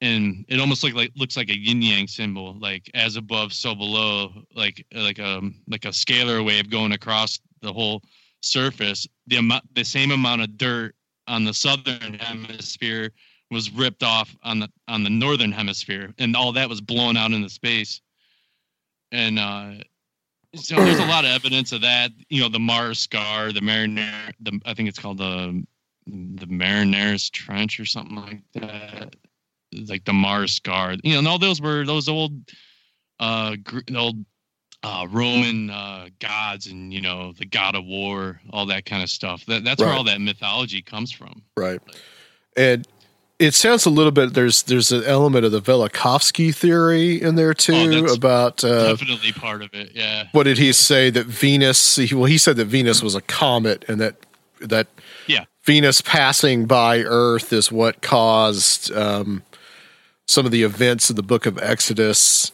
and it almost looked like looks like a yin yang symbol like as above so below like like a like a scalar wave going across the whole surface the amount the same amount of dirt on the southern hemisphere was ripped off on the on the northern hemisphere and all that was blown out into space and uh so there's a lot of evidence of that you know the mars scar the mariner the i think it's called the the mariner's trench or something like that. Like the mars scar you know and all those were those old uh Gr- old uh roman uh gods and you know the god of war all that kind of stuff. That, that's where all that mythology comes from. Right. And it sounds a little bit there's there's an element of the Velikovsky theory in there too Oh, that's about uh, definitely part of it yeah. what did he say that Venus he, well he said that Venus was a comet and that that yeah. Venus passing by Earth is what caused um, some of the events of the book of Exodus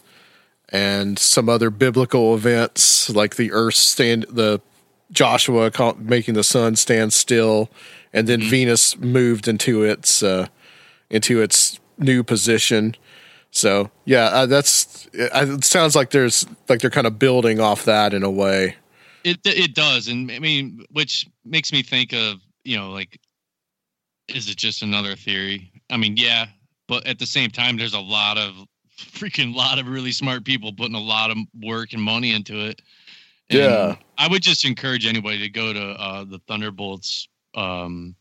and some other biblical events like the earth stand the Joshua making the sun stand still and then Venus moved into its uh, into its new position. So yeah, uh, that's it, it sounds like there's like they're kind of building off that in a way. It it does, and I mean, which makes me think of you know, like, is it just another theory? I mean, yeah, but at the same time, there's a lot of freaking lot of really smart people putting a lot of work and money into it. And Yeah. I would just encourage anybody to go to uh, the Thunderbolts um,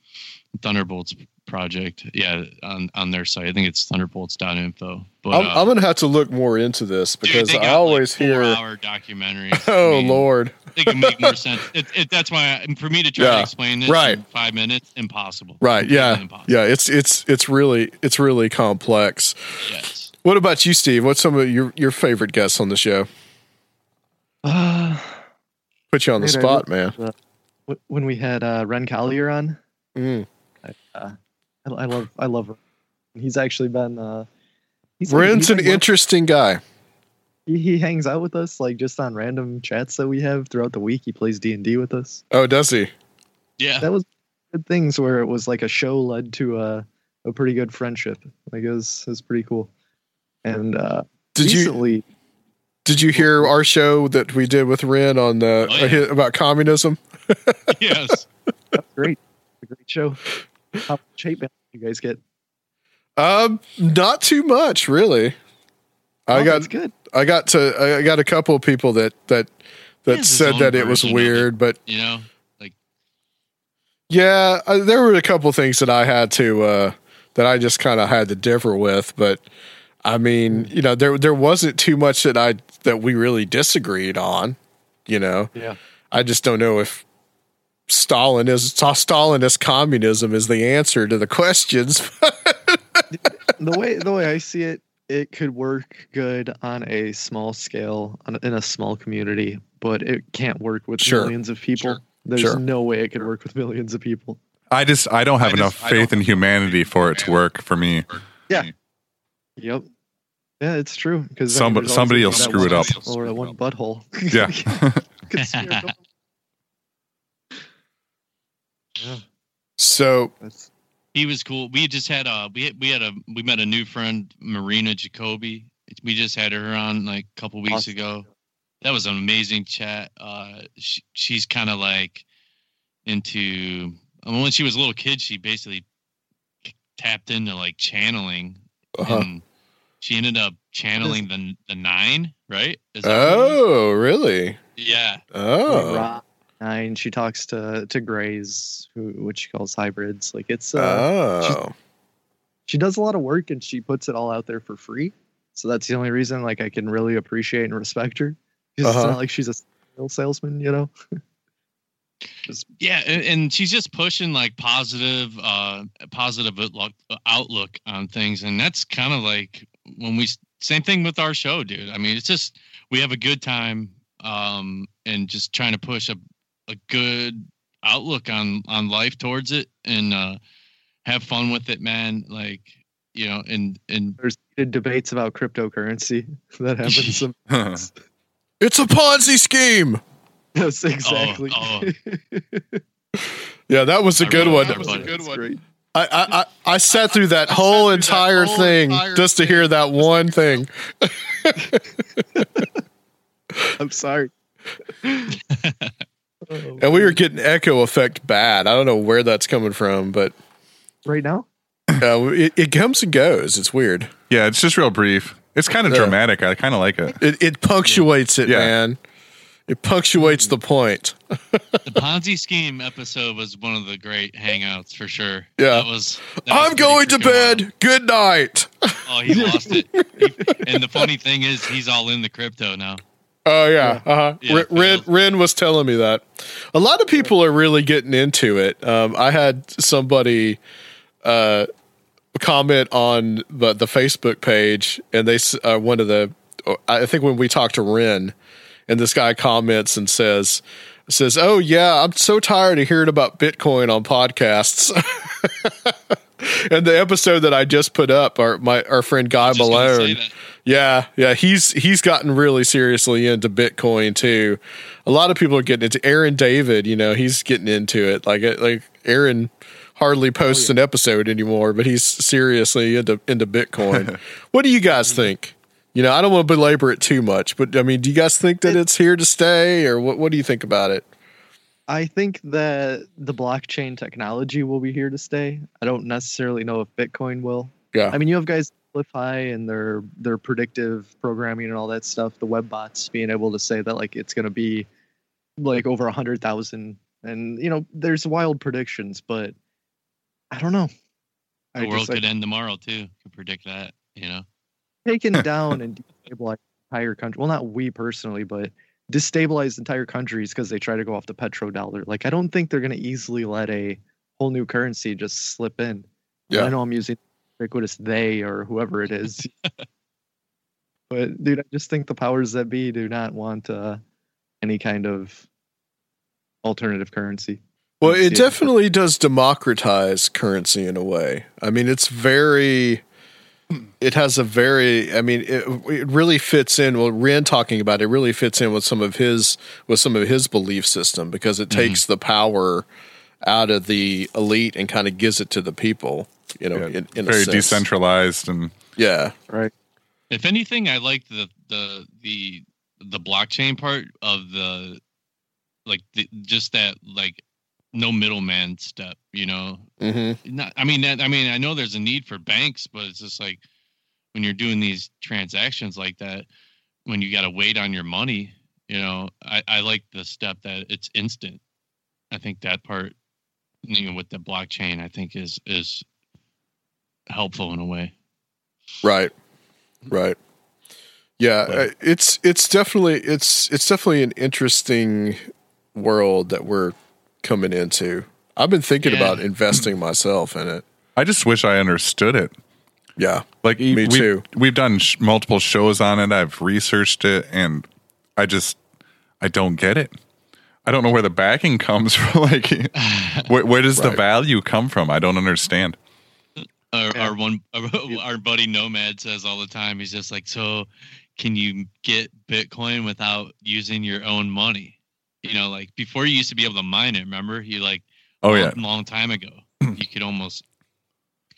Thunderbolts project. Yeah, on on their site. I think it's thunderbolts.info. But I'm, uh, I'm gonna have to look more into this because they I always like, hear four-hour documentaries. Oh I mean, Lord, They can make more sense. It, it, that's why I, for me to try Yeah, to explain this right. in five minutes, impossible. right? Yeah, impossible. yeah. It's it's it's really it's really complex. Yes. What about you, Steve? What's some of your your favorite guests on the show? Uh, Put you on the spot, man. uh, when we had uh, Ren Collier on, Mm. I, uh, I, I love I love Ren. He's actually been uh, he's Ren's he's an been well- interesting guy. He, he hangs out with us like just on random chats that we have throughout the week. He plays D and D with us. Oh, does he? Yeah. That was good things where it was like a show led to a a pretty good friendship. Like it was it was pretty cool. And uh, Did you- Did you hear our show that we did with Ren on the Oh, yeah. about communism? yes. that's great, a great show. How much hate mail did you guys get? Um, not too much, really. I Oh, got that's good. I got to I got a couple of people that that that said that it was version it. weird, but You know, like yeah, uh, there were a couple things that I had to uh that I just kind of had to differ with, but I mean, you know, there there wasn't too much that I that we really disagreed on, you know. Yeah. I just don't know if Stalin is Stalinist communism is the answer to the questions. the way the way I see it, it could work good on a small scale on, in a small community, but it can't work with Sure. millions of people. There's Sure. no way it could work with millions of people. I just I don't have enough faith in humanity for it to work for me. Yeah. Yep. Yeah, it's true. Because Somebody- somebody will screw it up. or that one butthole. Yeah. Could smear it on. So he was cool. We just had a we had, we had a we met a new friend, Marina Jacoby. We just had her on like a couple weeks Awesome. ago. That was an amazing chat. Uh, she, she's kind of like into. I mean, when she was a little kid, she basically tapped into like channeling, Uh-huh. and she ended up channeling the the nine. Right? Is that what it is? oh, really? Yeah. Oh. Ra- Nine. She talks to to grays, who which she calls hybrids. Like it's uh, Oh. she does a lot of work and she puts it all out there for free. So that's the only reason like I can really appreciate and respect her. 'Cause It's Uh-huh. not like she's a real salesman, you know. yeah and, and she's just pushing like positive uh positive outlook outlook on things and that's kind of like when we same thing with our show dude i mean it's just we have a good time um and just trying to push a, a good outlook on on life towards it and uh have fun with it man like you know and and There's heated debates about cryptocurrency that happens. some It's a Ponzi scheme. Yes, exactly. oh. Yeah, that was a I good one. that was a good one. I, I, I, I sat through that whole entire thing just to hear that one thing. I'm sorry. And we were getting echo effect bad. I don't know where that's coming from, but Right now? uh, it, it comes and goes. It's weird. Yeah, it's just real brief. It's kind of Yeah. dramatic. I kind of like it. It, it punctuates it, Yeah. man. It punctuates the point. the ponzi scheme episode was one of the great hangouts for sure Yeah. that was that I'm pretty going to freaking wild. bed. Good night. Oh, he lost it. He- and the funny thing is, he's all in the crypto now. Oh yeah, uh-huh. Yeah, Ren, Ren, Ren was telling me that. A lot of people are really getting into it. Um, I had somebody uh, comment on the, the Facebook page, and they s- uh, one of the I think when we talked to Ren, and this guy comments and says says, "Oh yeah, I'm so tired of hearing about Bitcoin on podcasts." and the episode that I just put up, our my our friend Guy just say Malone. Yeah, yeah, he's he's gotten really seriously into Bitcoin too. A lot of people are getting into Aaron David, you know, he's getting into it. Like uh, like Aaron hardly oh, posts an episode anymore, but he's seriously into into Bitcoin. what do you guys think? You know, I don't want to belabor it too much, but I mean, do you guys think that it's here to stay or what what do you think about it? I think that the blockchain technology will be here to stay. I don't necessarily know if Bitcoin will. Yeah. I mean, you have guys like Clif High and their their predictive programming and all that stuff. The web bots being able to say that like it's going to be like over a hundred thousand, and you know, there's wild predictions, but I don't know. The I world just, like, could end tomorrow too. Could predict that. You know. taken down and destabilized entire country. Well, not we personally, but destabilized entire countries because they try to go off the petrodollar. Like, I don't think they're going to easily let a whole new currency just slip in. Yeah. I know I'm using ubiquitous they or whoever it is. but dude, I just think the powers that be do not want uh, any kind of alternative currency. Well, I see it definitely does democratize currency in a way. I mean, it's very. It has a very. I mean, it, it really fits in. Well, Ren talking about it really fits in with some of his with some of his belief system because it takes the power out of the elite and kind of gives it to the people. You know, in, in a Very sense. decentralized and Yeah, right. If anything, I like the the the the blockchain part of the like the, just that like no middleman step. You know, Mm-hmm. not, I mean, that, I mean, I know there's a need for banks, but it's just like when you're doing these transactions like that, when you got to wait on your money, you know, I, I like the step that it's instant. I think that part, you know, with the blockchain, I think is is helpful in a way. Right. Right. Yeah, uh, it's it's definitely it's it's definitely an interesting world that we're coming into. I've been thinking Yeah. about investing myself in it. I just wish I understood it. Yeah, like me we've, too. We've done sh- multiple shows on it. I've researched it, and I just I don't get it. I don't know where the backing comes from. like, where, where does the value come from? I don't understand. Our, our one, our buddy Nomad says all the time. He's just like, so can you get Bitcoin without using your own money? You know, like before you used to be able to mine it. Remember, you like, Oh, long, yeah. long time ago, you could almost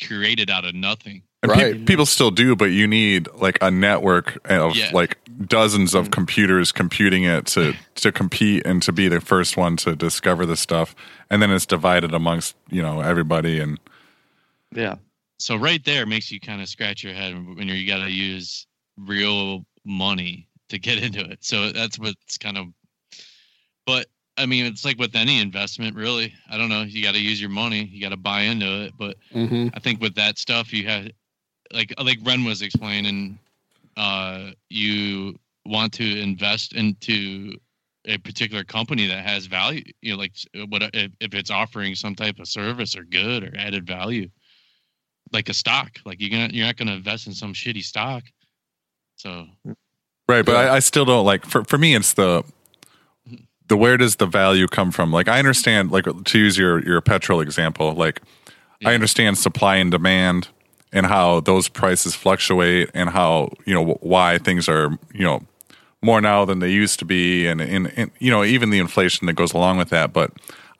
create it out of nothing. And pe- people still do, but you need like a network of Yeah. like dozens Mm. of computers computing it to to compete and to be the first one to discover the stuff, and then it's divided amongst you know everybody. And Yeah. So right there makes you kind of scratch your head when you got to use real money to get into it. So that's what's kind of. But I mean, it's like with any investment, really. I don't know. You got to use your money. You got to buy into it. But Mm-hmm. I think with that stuff, you have, like like Ren was explaining, uh, you want to invest into a particular company that has value. You know, like what if, if it's offering some type of service or good or added value, like a stock. Like you're gonna you're not gonna invest in some shitty stock. So right, but I, I still don't like. For for me, it's the the where does the value come from? Like I understand, like to use your your petrol example, like I understand supply and demand and how those prices fluctuate and how you know why things are you know more now than they used to be and, and, and you know even the inflation that goes along with that but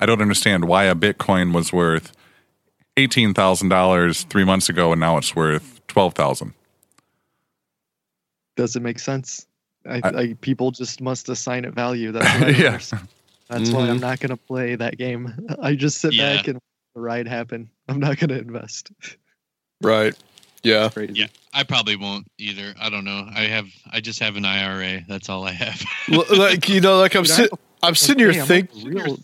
i don't understand why a bitcoin was worth $18000 three months ago and now it's worth 12000 Does it make sense? I, I- I, people just must assign it value. That's what I don't Yeah. understand. That's why I'm Mhm. not gonna play that game. I just sit Yeah. back and let the ride happen. I'm not gonna invest. Right. Yeah. Yeah, I probably won't either. I don't know. I have I just have an IRA. That's all I have. Like you know, like I'm Dude, I sit, have I'm sitting here Hey, I'm think. real-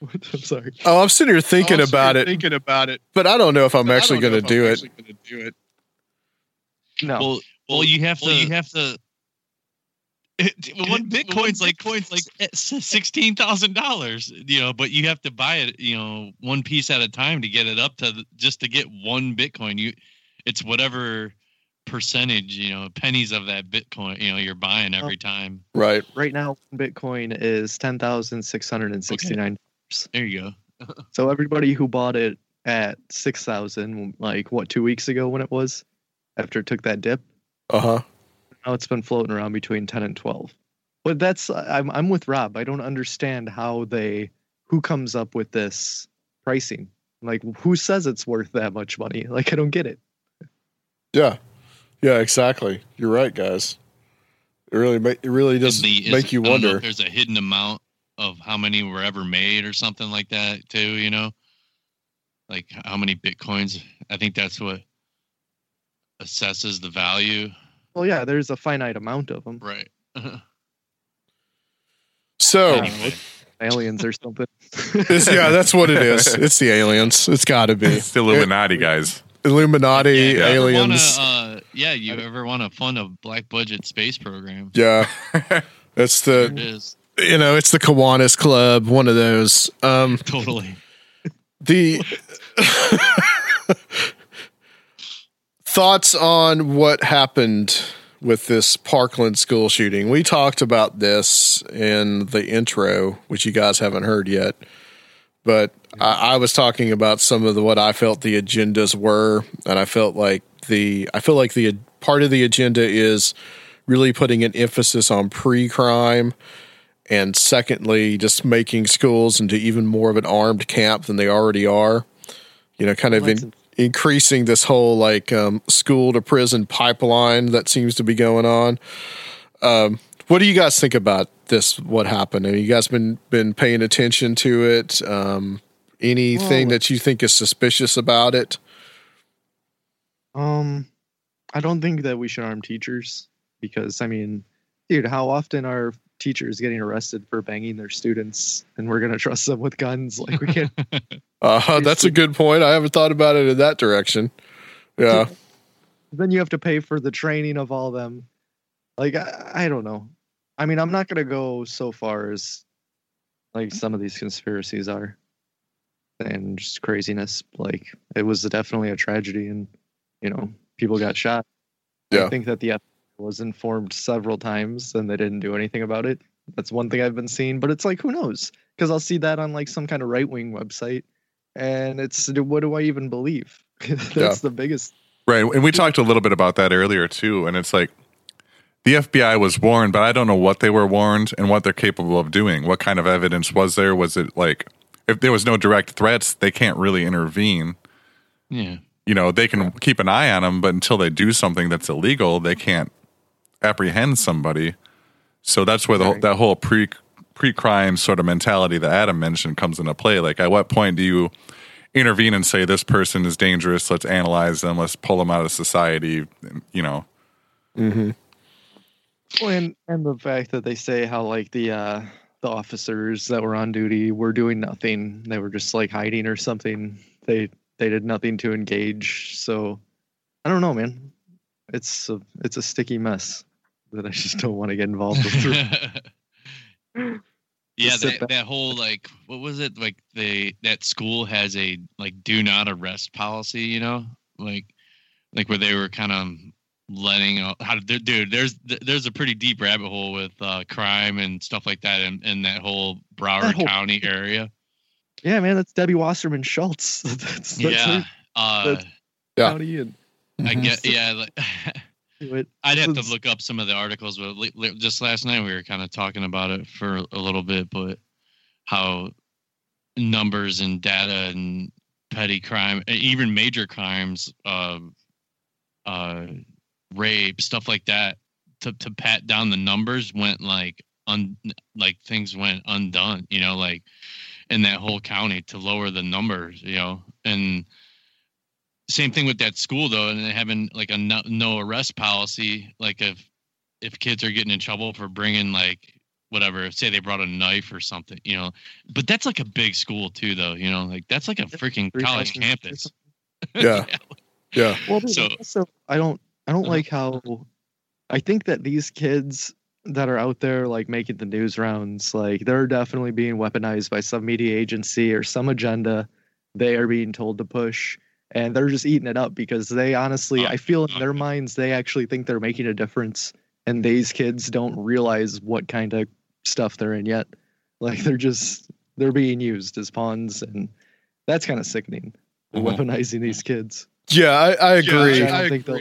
I'm sorry. Oh, I'm sitting here thinking about it, Thinking about it. but I don't know if I'm but actually going to do it. actually gonna do it. No. Well, well, you have to. You have to. One Bitcoin's like coins like sixteen thousand dollars, you know, but you have to buy it, you know, one piece at a time to get it up to the, just to get one Bitcoin. You, it's whatever percentage, you know, pennies of that Bitcoin, you know, you're buying every time. Right. Right now, Bitcoin is ten thousand six hundred and sixty nine. There you go. So everybody who bought it at six thousand, like what two weeks ago when it was, after it took that dip, Uh huh. Now it's been floating around between ten and twelve. But that's I'm I'm with Rob. I don't understand how they who comes up with this pricing. Like who says it's worth that much money? Like I don't get it. Yeah. Yeah. Exactly. You're right, guys. It really, ma- it really does The- is- make you I if wonder. there's a hidden amount of how many were ever made or something like that too. You know, like how many bitcoins. I think that's what assesses the value. Well, yeah, there's a finite amount of them. Right. So, Anyway. Aliens or something. it's, yeah, that's what it is. It's the aliens. It's got to be it's the illuminati guys Illuminati Yeah, you aliens. Wanna, uh, yeah, you ever want to fund a black budget space program? yeah, that's the is. you know it's the Kiwanis Club. One of those. Um, Totally. the thoughts on what happened with this Parkland school shooting. We talked about this in the intro, which you guys haven't heard yet. But I, I was talking about some of the what I felt the agendas were, and I felt like the I feel like the part of the agenda is really putting an emphasis on pre-crime and secondly just making schools into even more of an armed camp than they already are you know kind of in, increasing this whole like um, school to prison pipeline that seems to be going on um, what do you guys think about this? What happened? Have you guys been been paying attention to it? Um, anything Well- that you think is suspicious about it? Um, I don't think that we should arm teachers because I mean, dude, how often are teachers getting arrested for banging their students, and we're gonna trust them with guns? Like we can't. Uh, that's a good point. I haven't thought about it in that direction. Yeah. then you have to pay for the training of all them. Like I, I don't know. I mean, I'm not gonna go so far as like some of these conspiracies are, and just craziness. Like it was definitely a tragedy, and you know, people got shot. Yeah. I think that the FBI was informed several times, and they didn't do anything about it. That's one thing I've been seeing, but it's like who knows? Because I'll see that on like some kind of right wing website, and it's what do I even believe? That's Yeah. the biggest Right. And we talked a little bit about that earlier too. And it's like the FBI was warned, but I don't know what they were warned and what they're capable of doing. What kind of evidence was there? Was it like if there was no direct threats, they can't really intervene. Yeah. You know, they can keep an eye on them, but until they do something that's illegal, they can't apprehend somebody. So that's where the whole, that whole pre pre crime sort of mentality that Adam mentioned comes into play. Like, at what point do you intervene and say this person is dangerous? Let's analyze them. Let's pull them out of society. You know. Mm-hmm. Well, and and the fact that they say how like the uh the officers that were on duty were doing nothing. They were just like hiding or something. They they did nothing to engage. So I don't know, man. It's a it's a sticky mess that I just don't want to get involved with. yeah, that, that whole like what was it like they that school has a like do not arrest policy, you know, like like where they were kind of letting out how to dude there's there's a pretty deep rabbit hole with uh crime and stuff like that in, in that whole Broward That whole- County area. yeah, man, that's Debbie Wasserman Schultz. that's, that's yeah. her Uh that's county and I guess yeah like it. I'd have to look up some of the articles, but just last night we were kind of talking about it for a little bit, but how numbers and data and petty crime, even major crimes, uh, uh, rape, stuff like that, to to pat down the numbers went like un like things went undone, you know, like in that whole county to lower the numbers, you know, and same thing with that school though, and having like a no, no arrest policy. Like if if kids are getting in trouble for bringing like whatever, say they brought a knife or something, you know. But that's like a big school too, though. You know, like that's like a freaking college campus. Yeah. Yeah. Well, So- also, I don't, I don't uh-huh. like how, I think that these kids that are out there like making the news rounds, like they're definitely being weaponized by some media agency or some agenda they are being told to push, and they're just eating it up because they honestly, I feel in their minds they actually think they're making a difference, and these kids don't realize what kind of stuff they're in yet. Like they're just they're being used as pawns, and that's kind of sickening. Mm-hmm. Weaponizing these kids. Yeah, I, I agree. I don't think they'll-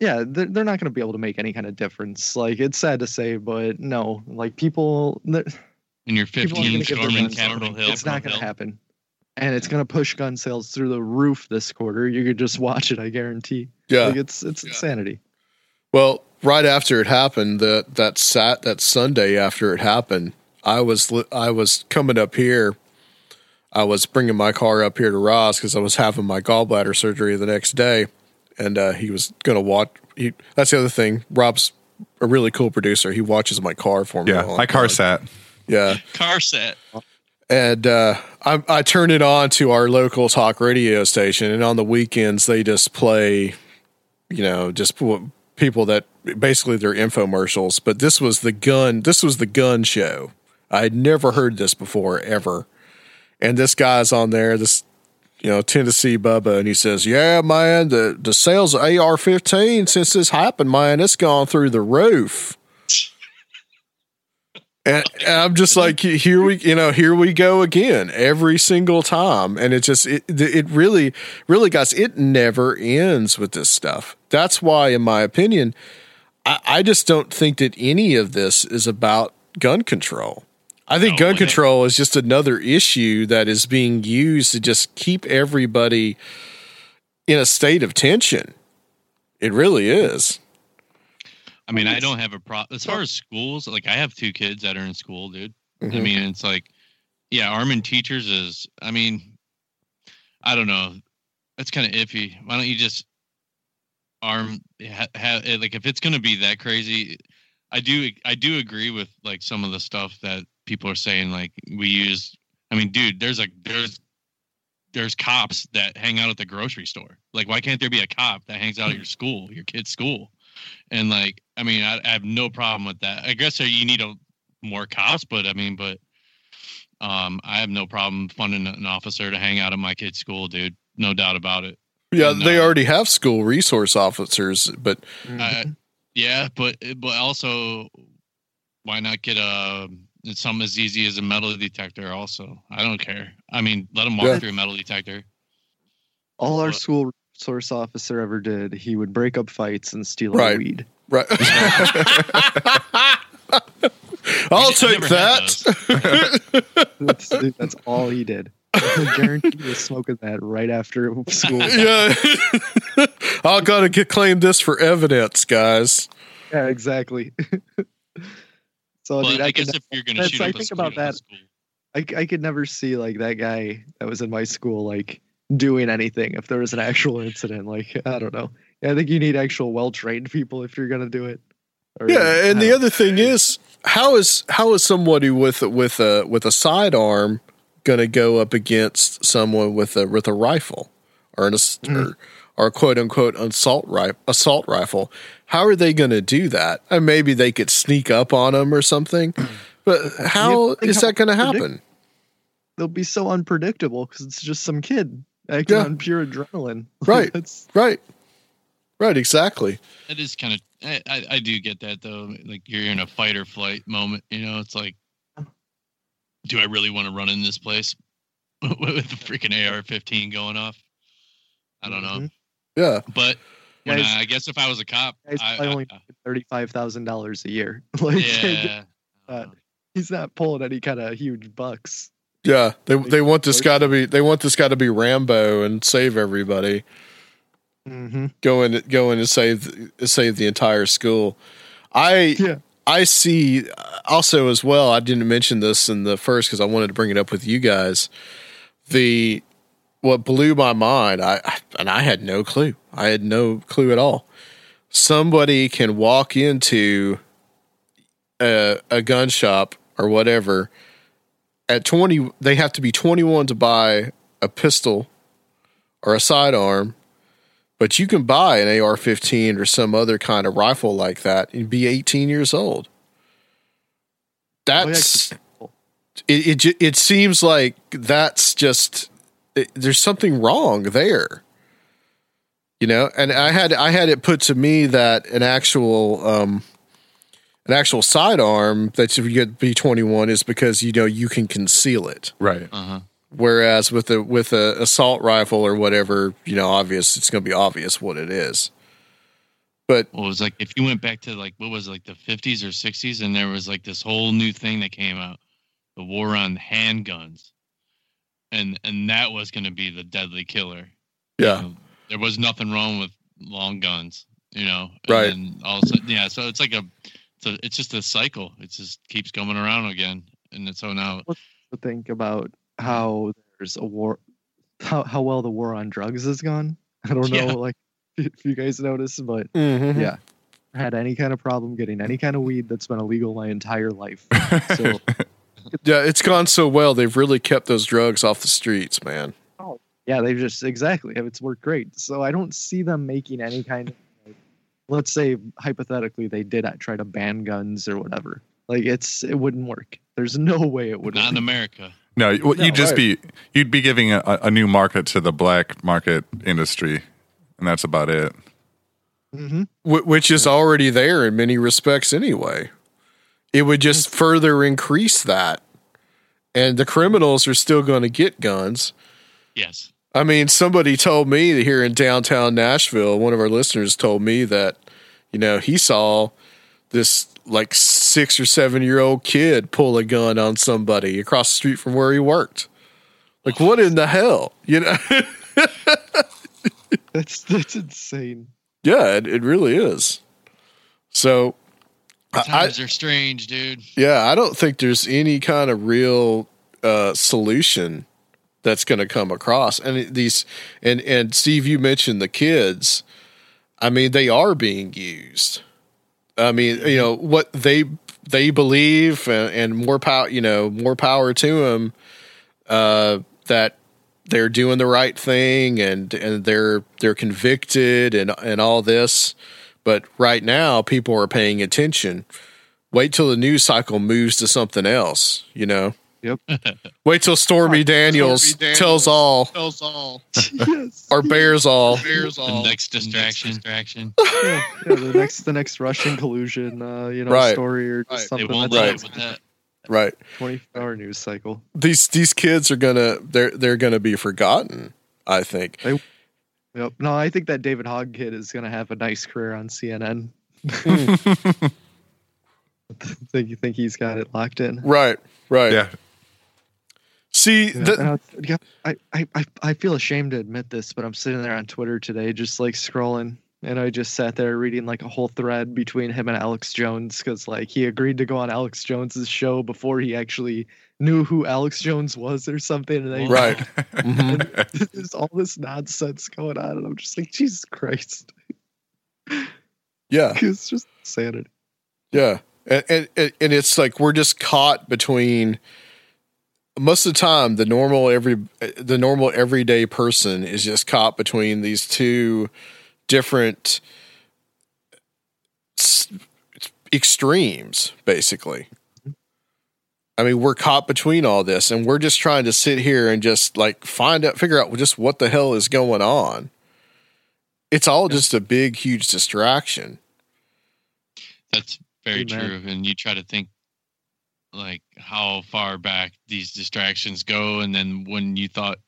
Yeah, they're, they're not going to be able to make any kind of difference. Like it's sad to say, but no, like people, they're- And you're 15 gonna give their storming guns. Capitol Hill. It's not going to happen, and it's going to push gun sales through the roof this quarter. You could just watch it, I guarantee. Yeah. like it's it's insanity. Well, right after it happened, that that sat that Sunday after it happened, I was I was coming up here. I was bringing my car up here to Rob's because I was having my gallbladder surgery the next day, and uh, he was going to watch. He, that's the other thing. Rob's a really cool producer. He watches my car for me. Yeah. My car sat. Yeah. Car set. And uh, I, I turned it on to our local talk radio station, and on the weekends they just play, you know, just people that basically they're infomercials. But this was the gun. This was the gun show. I had never heard this before ever, and this guy's on there. This. You know Tennessee Bubba, and he says, "Yeah, man, the the sales of AR-15 since this happened, man, it's gone through the roof." And, and I'm just like, here we, you know, here we go again every single time, and it just, it, it really, really, guys, it never ends with this stuff. That's why, in my opinion, I, I just don't think that any of this is about gun control. I think gun control is just another issue that is being used to just keep everybody in a state of tension. It really is. I mean, I don't have a problem as far as schools. Like, I have two kids that are in school, dude. I Mhm. mean, it's like, yeah, arming teachers is. I mean, I don't know. That's kind of iffy. Why don't you just arm? Ha, ha, eh, like, if it's gonna be that crazy, I do. I do agree with like some of the stuff that people are saying. Like, we use. I mean, dude, there's like there's there's cops that hang out at the grocery store. Like, why can't there be a cop that hangs out at your school, your kid's school? And like, I mean, I, I have no problem with that. I guess you need a more cops, but I mean, but um, I have no problem funding an officer to hang out at my kid's school, dude. No doubt about it. Yeah, And, they uh, already have school resource officers, but Uh, yeah, but but also, why not get a something as easy as a metal detector? Also, I don't care. I mean, let them walk Yeah. through a metal detector. All our school resource officer ever did, he would break up fights and steal our Right. weed. Right. I'll take that. That's, that's all he did. I guarantee he was smoking that right after school. yeah. I gotta get claim this for evidence, guys. Yeah, exactly. so, But dude, I I, guess ne- if you're gonna shoot I up think school, about that. I, I could never see like that guy that was in my school like doing anything if there was an actual incident. Like I don't know. I think you need actual well trained people if you're gonna do it. Or- Yeah, and the other thing is, how is how is somebody with with a with a sidearm going to go up against someone with a with a rifle or an ass- mm-hmm. or, or quote unquote assault rifle assault rifle? How are they going to do that? And maybe they could sneak up on them or something. But how think is that going to happen? they'll be so unpredictable because it's just some kid acting Yeah. on pure adrenaline. Right, That's right, right. Exactly. It is kind of. I, I I do get that though. Like you're in a fight or flight moment. You know, it's like, do I really want to run in this place with the freaking AR-15 going off? I don't know. Yeah. But when Guys- I, I guess if I was a cop, guy's I, probably I, only thirty five thousand dollars a year. like yeah, uh, he's not pulling any kind of huge bucks. Yeah, they they want this guy to be they want this guy to be Rambo and save everybody. Mm-hmm. Go in go in and save save the entire school. I Yeah. I see also as well. I didn't mention this in the first because I wanted to bring it up with you guys. The what blew my mind, I I- and I had no clue. I had no clue at all. Somebody can walk into a, a gun shop or whatever at 20 they have to be 21 to buy a pistol or a sidearm but you can buy an AR-15 or some other kind of rifle like that and be 18 years old. That's it it, it seems like that's just it, there's something wrong there. You know and i had i had it put to me that an actual um an actual sidearm that you get b21 is because you know you can conceal it. Right. Uh-huh. Whereas with a with a assault rifle or whatever you know obvious it's going to be obvious what it is but Well, it was like if you went back to like what was it, like the 50s or 60s, and there was like this whole new thing that came out, the war on handguns, and and that was going to be the deadly killer. yeah There was nothing wrong with long guns, you know. And Right. then all of a sudden, yeah. So it's like a, it's a, it's just a cycle. It just keeps coming around again, and so now to think about how there's a war, how how well the war on drugs has gone. I don't know, Yeah. like if you guys noticed, but Mhm. yeah, had any kind of problem getting any kind of weed that's been illegal my entire life. So yeah it's gone so well they've really kept those drugs off the streets man yeah, they've just exactly it's worked great. So I don't see them making any kind of like, let's say hypothetically they did try to ban guns or whatever. Like it's it wouldn't work. There's no way it would not work. in America. No, well, No, you'd just right. be you'd be giving a, a new market to the black market industry, and that's about it. Mm-hmm. Wh- which is already there in many respects anyway. It would just further increase that. And the criminals are still going to get guns. Yes. I mean, somebody told me that here in downtown Nashville, one of our listeners told me that, you know, he saw this like six or seven year old kid pull a gun on somebody across the street from where he worked. Like, what in the hell? You know? That's that's insane. Yeah, it, it really is. So I- Times are strange, dude. Yeah, I don't think there's any kind of real uh, solution that's going to come across. And these, and and Steve, you mentioned the kids. I mean, they are being used. I mean, you know what they they believe, and, and more power. You know, more power to them. Uh, that they're doing the right thing, and and they're they're convicted, and and all this. But right now, people are paying attention wait till the news cycle moves to something else, you know? Yep. Wait till Stormy Daniels, tells all Tells all. or bears all. Bears all. The next distraction. distraction. yeah, yeah, the next the next Russian collusion, uh, you know, Right. story or just Right. They something won't that's let that. Right. twenty four hour news cycle. These these kids are gonna they're they're gonna be forgotten, I think. Yep. No, I think that David Hogg kid is gonna have a nice career on CNN. think you think he's got it locked in? Right, right. Yeah. See Yeah, the, and I, yeah, I, I, I- I feel ashamed to admit this, but I'm sitting there on Twitter today, just like scrolling, and I just sat there reading like a whole thread between him and Alex Jones because like he agreed to go on Alex Jones's show before he actually knew who Alex Jones was or something, and they right. Mhm. there's all this nonsense going on, and I'm just like, Jesus Christ, Yeah. it's just insanity. Yeah. And, and and and it's like we're just caught between most of the time the normal every the normal everyday person is just caught between these two different extremes basically. I mean, we're caught between all this and we're just trying to sit here and just like find out figure out just what the hell is going on. It's all just a big huge distraction. That's very Amen. true. And you try to think like how far back these distractions go, and then when you thought,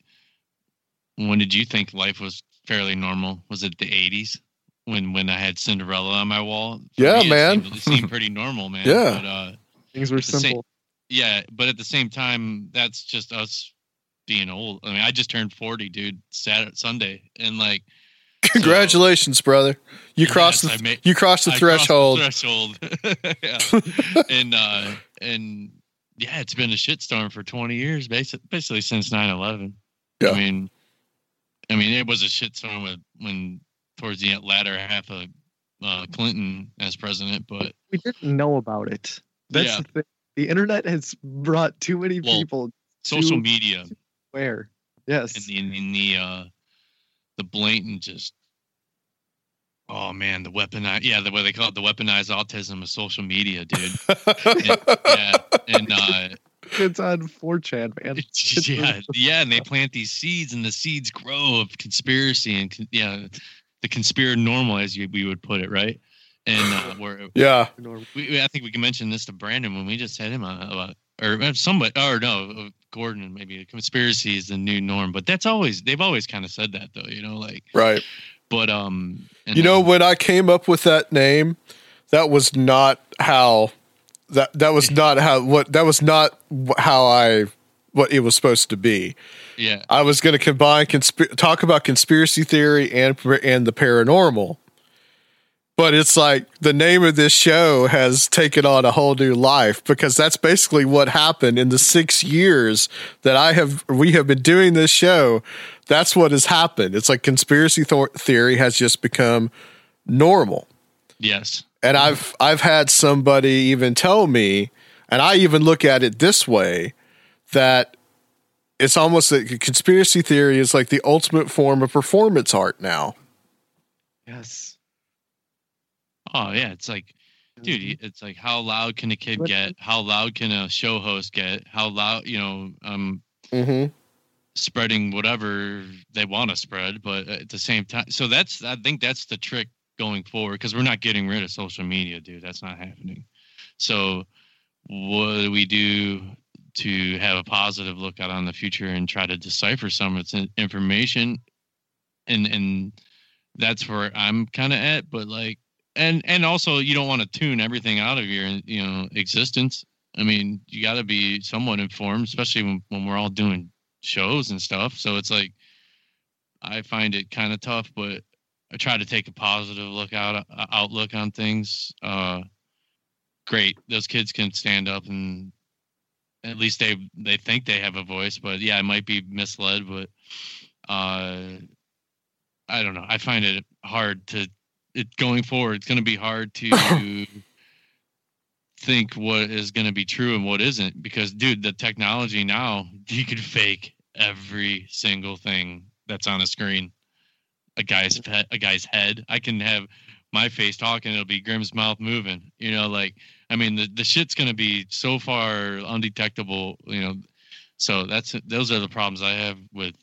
when did you think life was fairly normal? Was it the '80s when when I had Cinderella on my wall? For Yeah, me, it man. seemed, it seemed pretty normal, man. Yeah. But, uh, Things were At the same- simple. yeah, but at the same time, that's just us being old. I mean, I just turned 40, dude, Saturday, Sunday, and like Congratulations, brother. You crossed Yes, I the made- you crossed the I threshold. crossed the threshold. yeah. and uh and yeah, it's been a shitstorm for 20 years, basically, basically since 9/11. Yeah. I mean, I mean, it was a shitstorm with, when towards the latter half of uh, Clinton as president, but We didn't know about it. That's Yeah. the thing. The internet has brought too many Well, people social to media where. Yes. and the, in the uh the blatant just oh man the weaponized yeah the way they call it the weaponized autism of social media dude and, yeah and uh it's on 4chan, man. It's yeah really- yeah and they plant these seeds and the seeds grow of conspiracy and con- yeah the conspiracy normal as you, we would put it right and uh where yeah. we, I think we can mention this to Brandon when we just had him on about, or uh, somebody, or no, uh, Gordon. Maybe conspiracy is the new norm, but that's always they've always kind of said that though, you know, like. Right. But um, You know, when I came up with that name, that was not how that that was not how what that was not how I what it was supposed to be. yeah, I was going to combine consp- talk about conspiracy theory and and the paranormal. But it's like the name of this show has taken on a whole new life because that's basically what happened in the 6 years that I have we have been doing this show. That's what has happened. It's like conspiracy thor- theory has just become normal. yes, And I've I've had somebody even tell me, and I even look at it this way, that it's almost like conspiracy theory is like the ultimate form of performance art now. Yes. oh yeah, it's like, dude, Mm-hmm. it's like how loud can a kid get? How loud can a show host get? How loud, you know, um, Mm-hmm. Spreading whatever they want to spread, but at the same time, so that's I think that's the trick going forward because we're not getting rid of social media, dude. That's not happening. So, what do we do to have a positive look out on the future and try to decipher some of its information? And and that's where I'm kind of at, but like, and and also you don't want to tune everything out of your you know existence. I mean, you got to be somewhat informed, especially when, when we're all doing shows and stuff. So it's like I find it kind of tough, but I try to take a positive look out uh, outlook on things. Uh, great. Those kids can stand up and at least they they think they have a voice. But yeah, I might be misled. But uh, I don't know. I find it hard to it going forward. It's going to be hard to think what is going to be true and what isn't because dude the technology now you could fake every single thing that's on a screen. A guy's he- a guy's head. I can have my face talking it'll be grim's mouth moving you know like i mean the, the shit's going to be so far undetectable you know. So that's those are the problems i have with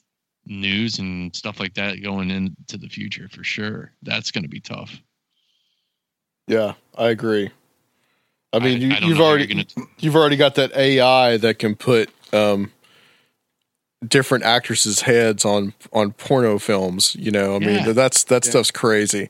news and stuff like that going into the future for sure. That's going to be tough. Yeah, I agree. I mean, you, I you've already you're gonna- you've already got that AI that can put um, different actresses' heads on on porno films. You know, I Yeah. mean, that's that Yeah. stuff's crazy.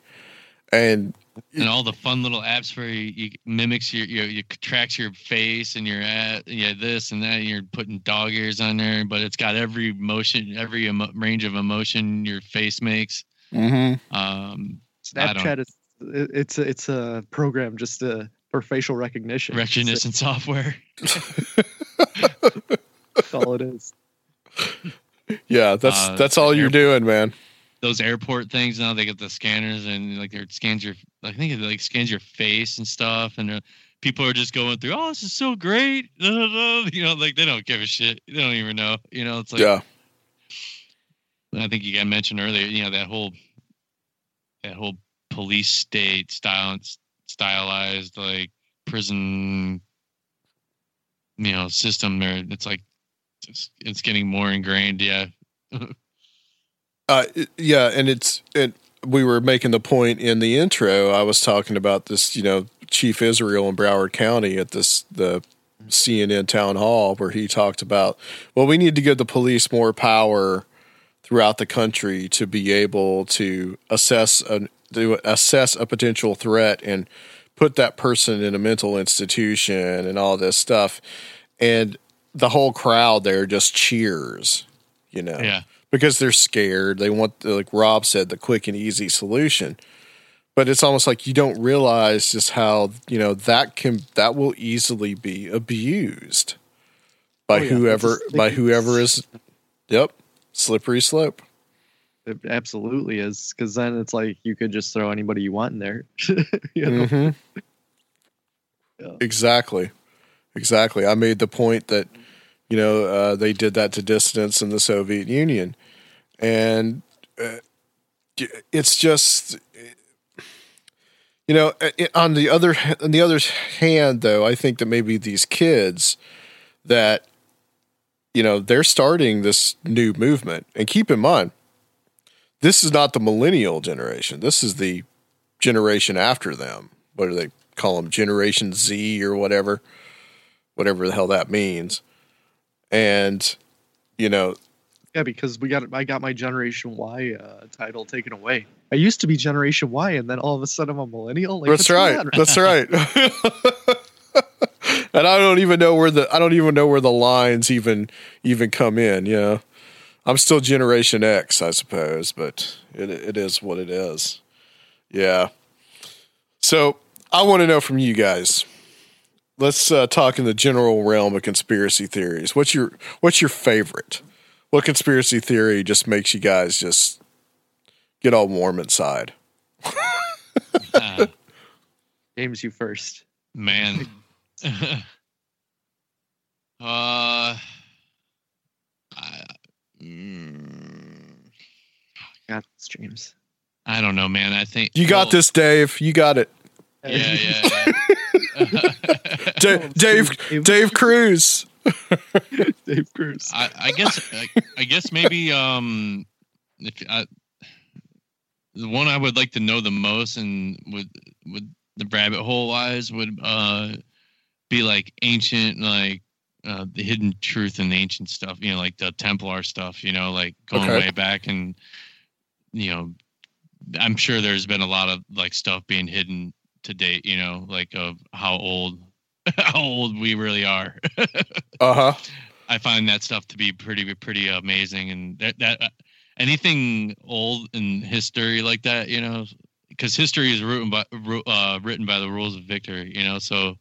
And and all the fun little apps where you, you mimics your, your you tracks your face and your at yeah this and that and you're putting dog ears on there but it's got every motion every emo- range of emotion your face makes Mhm. um Snapchat is it's a, it's a program just uh, for facial recognition. recognition software That's all it is. yeah, that's Uh, that's all you're airport- doing, man. those airport things now they get the scanners and like it scans your I think it like scans your face and stuff and uh, people are just going through oh this is so great you know like they don't give a shit they don't even know you know it's like yeah, I think you got mentioned earlier, you know, that whole that whole police state style stylized like prison you know system there it's like it's, it's getting more ingrained yeah uh, yeah, and it's it. We were making the point in the intro. I was talking about this, you know, Chief Israel in Broward County at this the CNN town hall where he talked about, well, we need to give the police more power throughout the country to be able to assess a to assess a potential threat and put that person in a mental institution and all this stuff. And the whole crowd there just cheers, you know yeah because they're scared. They want, like Rob said, the quick and easy solution. But it's almost like you don't realize just how you know that can that will easily be abused by Oh, yeah. whoever by whoever is. Yep, slippery slope. It absolutely is because then it's like you could just throw anybody you want in there. you know? Mhm. Exactly, exactly. I made the point that you know uh, they did that to dissidents in the Soviet Union, and uh, it's just you know on the other on the other hand though i think that maybe these kids that you know they're starting this new movement and keep in mind this is not the millennial generation this is the generation after them what do they call them generation z or whatever whatever the hell that means and you know Yeah, because we got I got my Generation Y uh, title taken away. I used to be Generation Y, and then all of a sudden I'm a millennial. Like, that's what's going right. That's right. and I don't even know where the I don't even know where the lines even even come in. You know, I'm still Generation X, I suppose, but it it is what it is. Yeah. So I want to know from you guys. Let's uh, talk in the general realm of conspiracy theories. What's your What's your favorite? What conspiracy theory just makes you guys just get all warm inside? Uh, James, you first. man uh I, mm, Got this, James. I don't know man i think You got well, this, Dave. You got it. yeah yeah, yeah. Da- Dave Dave Cruz. Dave Cruz. I, I guess I, I guess maybe um if I, the one I would like to know the most and would would the rabbit hole wise would uh be like ancient like uh the hidden truth and the ancient stuff you know like the Templar stuff you know like going Okay. way back and you know I'm sure there's been a lot of like stuff being hidden to date you know like of how old how old we really are Uh huh. I find that stuff to be pretty pretty amazing, and that that uh, anything old in history like that, you know, because history is written by uh, written by the rules of victory. You know, so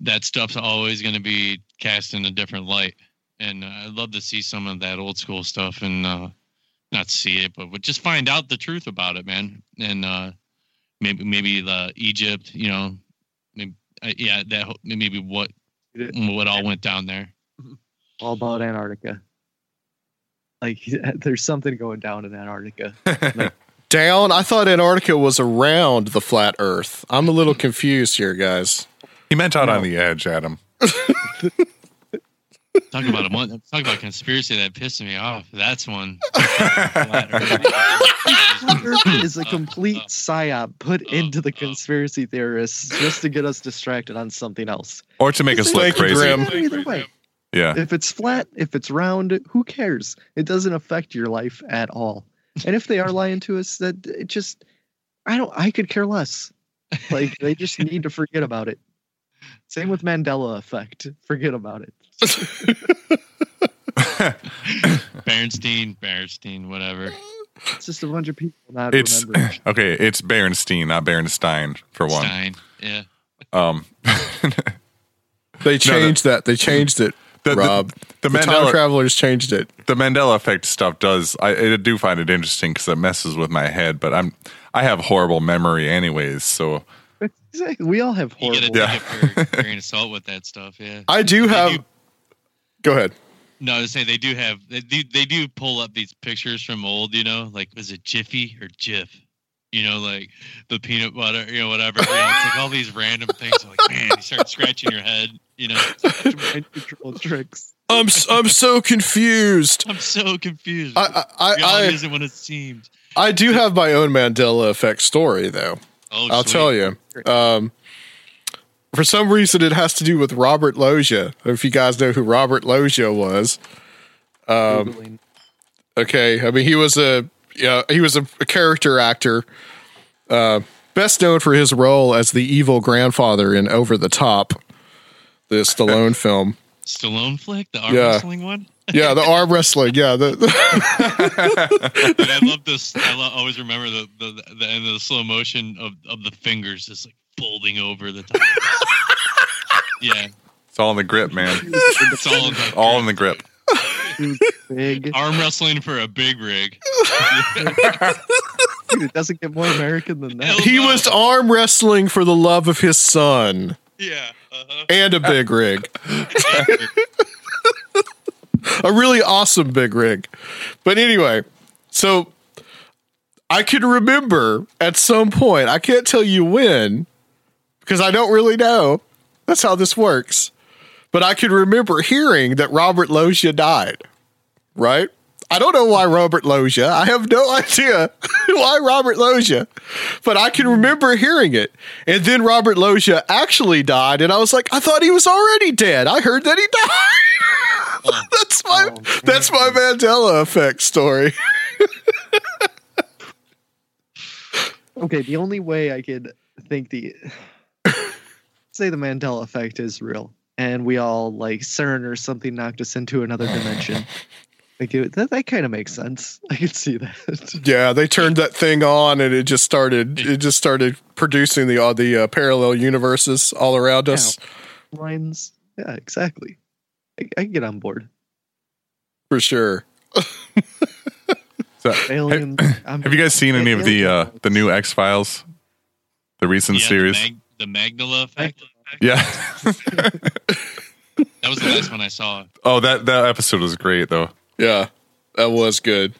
that stuff's always going to be cast in a different light. And uh, I'd love to see some of that old school stuff and uh, not see it, but, but just find out the truth about it, man. And uh, maybe maybe the Egypt, you know, maybe uh, yeah, that maybe what what all went down there. All about Antarctica. Like there's something going down in Antarctica. Down? I thought Antarctica was around the flat Earth. I'm a little confused here, guys. He meant out on the edge, Adam. Talk about a month. Talk about conspiracy that pissed me off. That's one. is a complete psyop put oh, into the oh. conspiracy theorists just to get us distracted on something else. Or to make us look Thank crazy. Grim. Either way, Yeah. if it's flat, if it's round, who cares? It doesn't affect your life at all. And if they are lying to us, that it just, I don't, I could care less. Like they just need to forget about it. Same with Mandela effect. Forget about it. Bernstein, Bernstein, whatever. It's just a bunch of people not It's remembering. okay. It's Bernstein, not Bernstein for one. Stein. Yeah. Um, They changed that. They changed it, the, the- Rob. the, The, time Mandela travelers changed it. the Mandela effect stuff does. I, I do find it interesting because it messes with my head. But I'm I have horrible memory, anyways. So Exactly. We all have You horrible. get a take it for grain of salt with that stuff. Yeah. I do They have. do- Go ahead. No, to say they do have they do they do pull up these pictures from old, you know, like was it Jiffy or Jif? You know, like the peanut butter, you know, whatever. You know, it's like all these random things. Like, man, you start scratching your head. You know, mind control tricks. I'm s- I'm so confused. I'm so confused. I I Reality I, isn't what it seemed. I do have my own Mandela effect story though. Oh, I'll sweet. tell you. Um, for some reason, it has to do with Robert Loggia. If you guys know who Robert Loggia was, um, okay. I mean, he was a yeah, he was a, a character actor, uh, best known for his role as the evil grandfather in Over the Top, the Stallone film. Stallone flick, the arm Yeah. wrestling one. Yeah, the arm wrestling. Yeah, the, And I love this. I lo- always remember the, the the end of the slow motion of, of the fingers just like folding over the top. yeah, it's all in the grip, man. it's all in the all in the grip. Big. arm wrestling for a big rig. Dude, it doesn't get more American than that. he was arm wrestling for the love of his son Yeah. Uh-huh. and a big rig. a really awesome big rig. But anyway, so I can remember at some point, I can't tell you when, because I don't really know. That's how this works. But I can remember hearing that Robert Loggia died, right? I don't know why Robert Loggia. I have no idea why Robert Loggia, but I can remember hearing it. And then Robert Loggia actually died, and I was like, I thought he was already dead. I heard that he died. that's my oh, that's my Mandela effect story. Okay, the only way I could think the say the Mandela effect is real, and we all like CERN or something knocked us into another dimension. Like it, that, that kind of makes sense. I can see that. yeah, they turned that thing on, and it just started. It just started producing the all the uh, parallel universes all around us. Lines, yeah, exactly. I, I can get on board. For sure. So, Aliens. have, have you guys seen any of the uh, the new X Files, the recent Yeah, series? The, Mag- the Magdala effect. yeah. That was the last one I saw. oh, that that episode was great though. Yeah, that was good.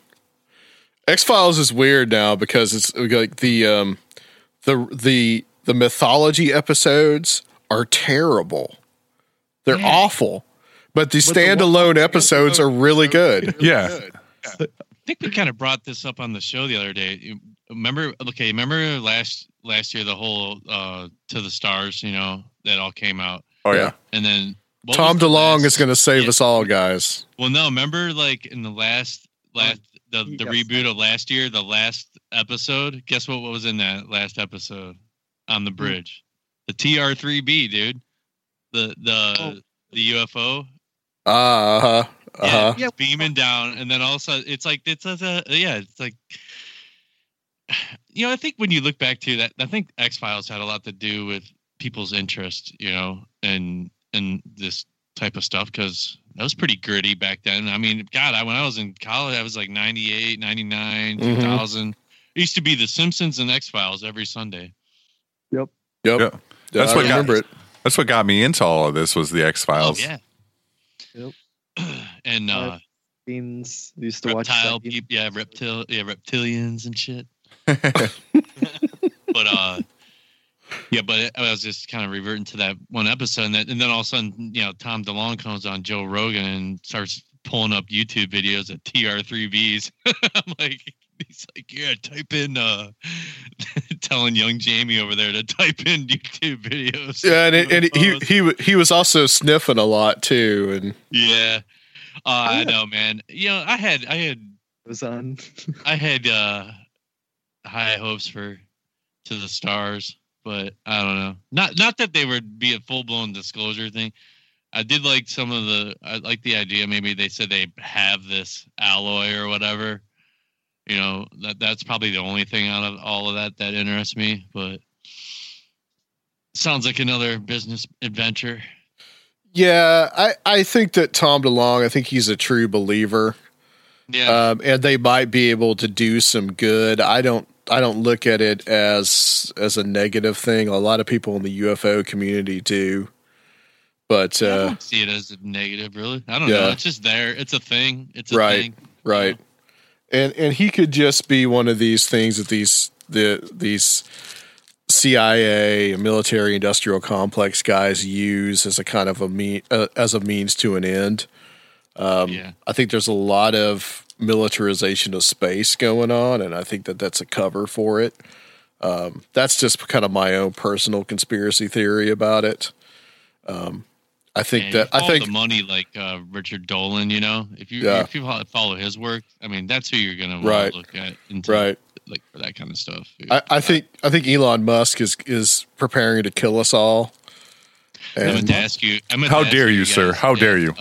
X Files is weird now because it's like the um the the the mythology episodes are terrible. They're awful. But the But the standalone episodes are really good. Yeah. I think we kind of brought this up on the show the other day. Remember? Okay, remember last last year the whole uh to the stars, you know, that all came out. Oh yeah. And then what Tom was DeLonge last- is going to save us all, guys. Well, no, remember like in the last last the the yes. reboot of last year, the last episode. Guess what? What was in that last episode on the bridge? The TR3B, dude. The the the UFO. Ah, uh-huh. Uh-huh. Yeah, it's beaming down, and then all of a sudden, it's like it's a, a yeah, it's like you know, I think when you look back to that, I think X Files had a lot to do with people's interest, you know, and and this type of stuff because that was pretty gritty back then. I mean, God, I, when I was in college, I was like 98, 99, Mhm. 2000. It used to be The Simpsons and X Files every Sunday. Yep. Yep. Yeah. That's I what got it. that's what got me into all of this was the X Files. Oh, yeah. Yep. and uh, Beans used to watch. reptile that. peop yeah, reptil, yeah, reptilians and shit. but uh, yeah, but I was just kind of reverting to that one episode, and, that, and then all of a sudden, you know, Tom DeLonge comes on Joe Rogan and starts pulling up YouTube videos of TR3Bs. I'm like, he's like, yeah, type in, uh, telling young Jamie over there to type in YouTube videos. Yeah, and, it, and he he he was also sniffing a lot too, and Yeah. Uh, I know, man. You know, I had I had was on. I had uh high hopes for to the stars, but I don't know. Not not that they would be a full blown disclosure thing. I did like some of the I like the idea maybe they said they have this alloy or whatever. You know, that that's probably the only thing out of all of that that interests me, but sounds like another business adventure. yeah, I I think that Tom DeLonge, I think he's a true believer. Yeah. um, and they might be able to do some good. I don't I don't look at it as as a negative thing. A lot of people in the UFO community do, but I uh, don't see it as a negative, really. I don't know. It's just there. It's a thing. It's a right, thing. right, and and he could just be one of these things that these the these CIA military industrial complex guys use as a kind of a mean uh, as a means to an end. Um, Yeah. I think there's a lot of militarization of space going on, and I think that that's a cover for it. Um, that's just kind of my own personal conspiracy theory about it. Um, I think And that I think the money like uh, Richard Dolan. You know, if you Yeah. if you follow his work, I mean, that's who you're gonna Right. to look at. Into, Right. Like for that kind of stuff. I, I think I think Elon Musk is is preparing to kill us all. I meant And to ask you. I meant How to dare you, sir? guys, How dare you?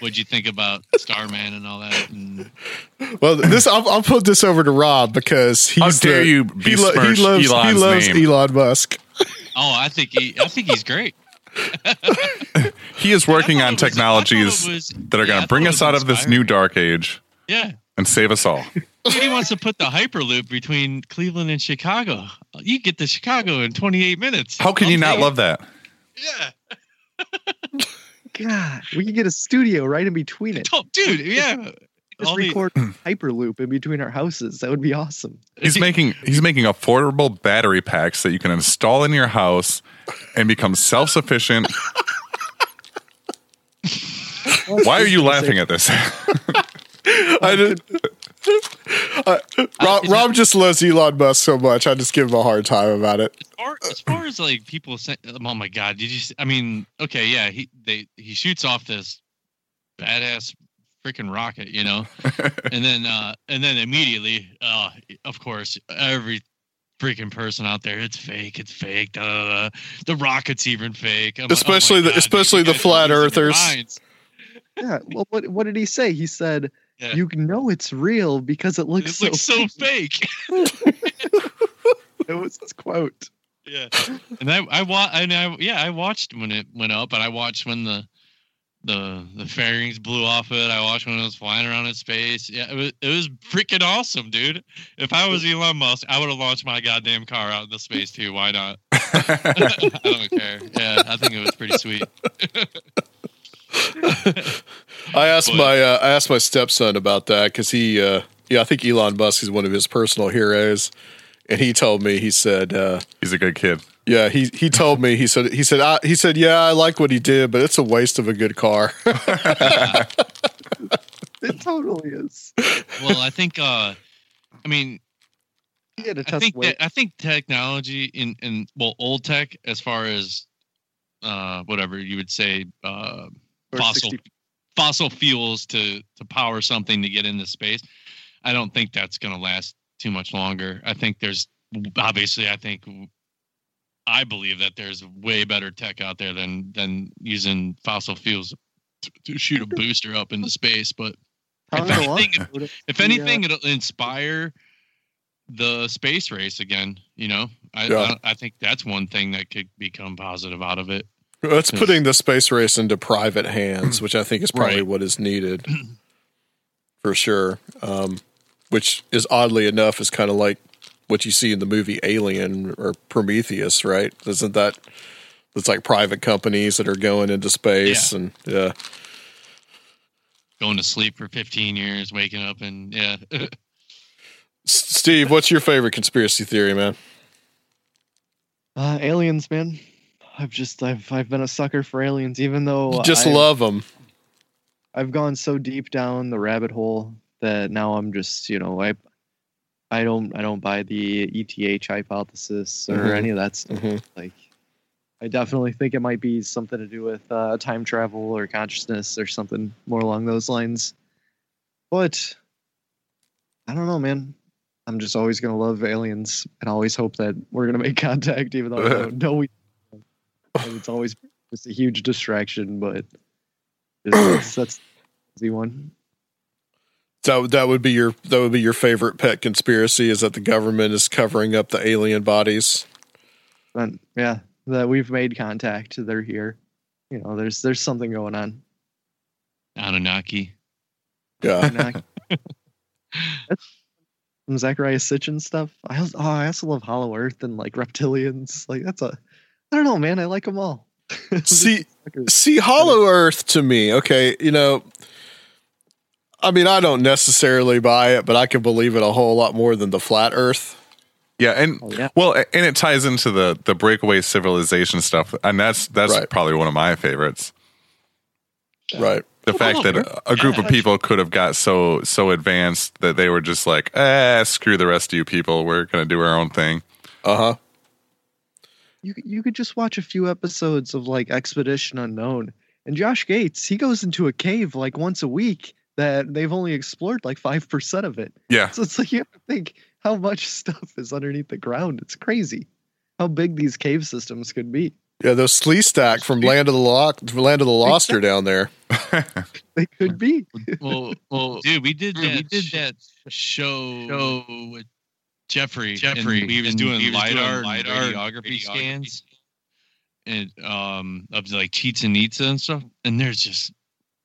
What'd you think about Starman and all that? And well, this I'll, I'll put this over to Rob because he's How dare the- you he, lo- he besmirch loves he loves name. Elon Musk. oh, I think he. I think he's great. He is working on it was- I thought it technologies was- that are yeah, going to bring us was out of this new dark age Yeah. and save us all. He wants to put the hyperloop between Cleveland and Chicago. You get to Chicago in 28 minutes. How can you not Okay. love that? Yeah. God, we could get a studio right in between it. Oh, dude, yeah. Just All the- record hmm. Hyperloop in between our houses. That would be awesome. He's making he's making affordable battery packs that you can install in your house and become self sufficient. Why are you laughing at this? I did, I, Rob, Rob just loves Elon Musk so much. I just give him a hard time about it. As far, as far as like people say, oh my god, did you? See, I mean, okay, yeah, he they he shoots off this badass freaking rocket, you know, and then uh and then immediately, uh, of course, every freaking person out there, it's fake, it's fake. Da, da, da. The rocket's even fake. I'm like, oh my Especially the God, especially you the flat earthers. Yeah. Well, what what did he say? He said, Yeah. "You know it's real because it looks It so." looks so fake. It was his quote. Yeah, and I I wa- and I yeah I watched when it went up, and I watched when the the the fairings blew off it. I watched when it was flying around in space. Yeah, it was it was freaking awesome, dude. If I was Elon Musk, I would have launched my goddamn car out into space too. Why not? I don't care. Yeah, I think it was pretty sweet. I asked But- my uh, I asked my stepson about that because he uh, yeah I think Elon Musk is one of his personal heroes, and he told me he said uh, He's a good kid. yeah he he told me he said he said I, he said yeah I like what he did but it's a waste of a good car. It totally is. Well, I think uh I mean He had a I test think that, I think technology in in well old tech as far as uh whatever you would say uh Or fossil 60 fossil fuels to to power something to get into space. I don't think that's going to last too much longer. I think there's obviously I think I believe that there's way better tech out there than than using fossil fuels to, to shoot a booster up into space, but if anything, wrote it. if He, uh, anything, it'll inspire the space race again. You know, I, Yeah. I I think that's one thing that could become positive out of it. It's putting the space race into private hands, which I think is probably Right. what is needed for sure. Um, which is oddly enough is kind of like what you see in the movie Alien or Prometheus, right? Isn't that? It's like private companies that are going into space, and yeah, Going to sleep for 15 years, waking up, and yeah. Steve, what's your favorite conspiracy theory, man? Uh, aliens, man. I've just I've I've been a sucker for aliens, even though You just I've- love them. I've gone so deep down the rabbit hole that now I'm just you know I I don't I don't buy the ETH hypothesis or Mhm. any of that stuff. Mhm. Like I definitely think it might be something to do with uh, time travel or consciousness or something more along those lines. But I don't know, man. I'm just always gonna love aliens and always hope that we're gonna make contact, even though I don't know we. And it's always just a huge distraction, but that's that's the one. That that would be your that would be your favorite pet conspiracy is that the government is covering up the alien bodies. But yeah, that we've made contact. They're here. You know, there's there's something going on. Anunnaki. Yeah. Anunnaki. Zecharia Sitchin stuff. I also, oh, I also love Hollow Earth and like reptilians. Like that's a I don't know, man. I like them all. see see hollow earth to me okay you know i mean i don't necessarily buy it but i can believe it a whole lot more than the flat earth Yeah, and Oh, well, and it ties into the the breakaway civilization stuff, and that's that's Right. probably one of my favorites. right The fact that a, a group of people could have got so so advanced that they were just like, eh, screw the rest of you people, we're gonna do our own thing. uh-huh you could- you could just watch a few episodes of like Expedition Unknown, and Josh Gates he goes into a cave like once a week that they've only explored like five percent of it. Yeah, So it's like you have to think how much stuff is underneath the ground. It's crazy how big these cave systems could be. yeah those Sleestak from land of the lost land of the lost are down there They could be. Well, well, dude, we did that. We did that show, show with Jeffrey. Jeffrey, and he was and doing he was doing lidar, lidar and and radiography radiography scans, and um, of like Chichen Itza and stuff. And there's just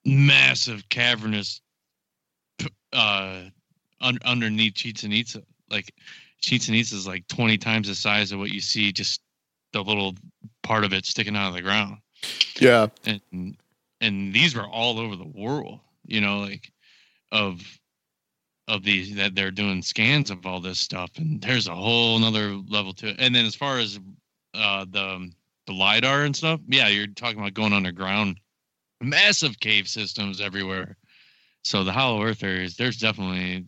massive cavernous, uh, un- underneath Chichen Itza. Like Chichen Itza is like 20 times the size of what you see, just the little part of it sticking out of the ground yeah and and these were all over the world you know like of of these that they're doing scans of all this stuff and there's a whole nother level to it and then as far as uh the the lidar and stuff yeah you're talking about going underground massive cave systems everywhere so the hollow earth areas there's definitely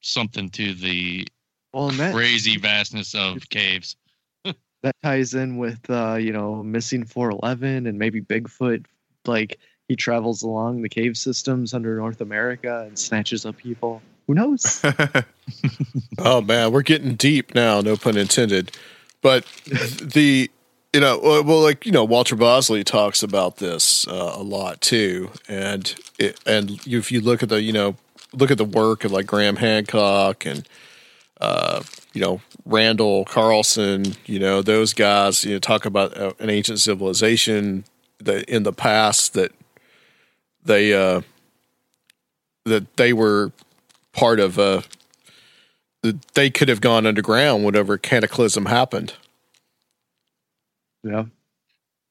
something to the Well, that crazy vastness of caves that ties in with uh, you know missing 411 and maybe Bigfoot. Like he travels along the cave systems under North America and snatches up people. Who knows? oh man we're getting deep now no pun intended but the you know well like you know walter bosley talks about this uh, a lot too and it, and if you look at the you know look at the work of like graham hancock and uh, you know randall carlson you know those guys you know talk about uh, an ancient civilization that in the past that they uh that they were part of uh they could have gone underground whenever cataclysm happened yeah.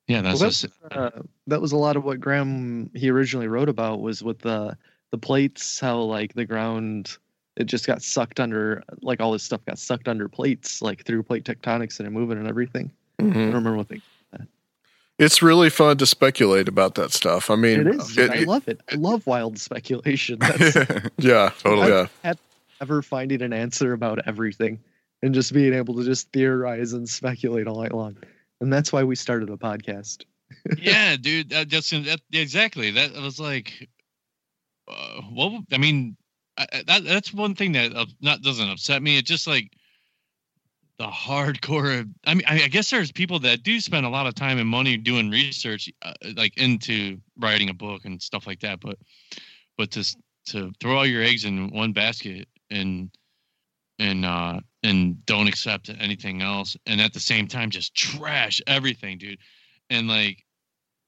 yeah that's Well, just uh, that was a lot of what Graham he originally wrote about was with the the plates, how like the ground it just got sucked under, like all this stuff got sucked under plates, like through plate tectonics and it moving and everything. I don't remember what they. It's really fun to speculate about that stuff. I mean, It is. it- I love it. I love wild speculation. That's, yeah, Totally. Yeah, had ever finding an answer about everything and just being able to just theorize and speculate all night long. And that's why we started a podcast. yeah, dude. That just that, exactly. That was like, uh, well, I mean, I, I- that that's one thing that uh, not doesn't upset me. It's just like the hardcore. I mean, I, guess there's people that do spend a lot of time and money doing research, uh, like into writing a book and stuff like that. But but to to throw all your eggs in one basket and and uh and don't accept anything else and at the same time just trash everything dude and like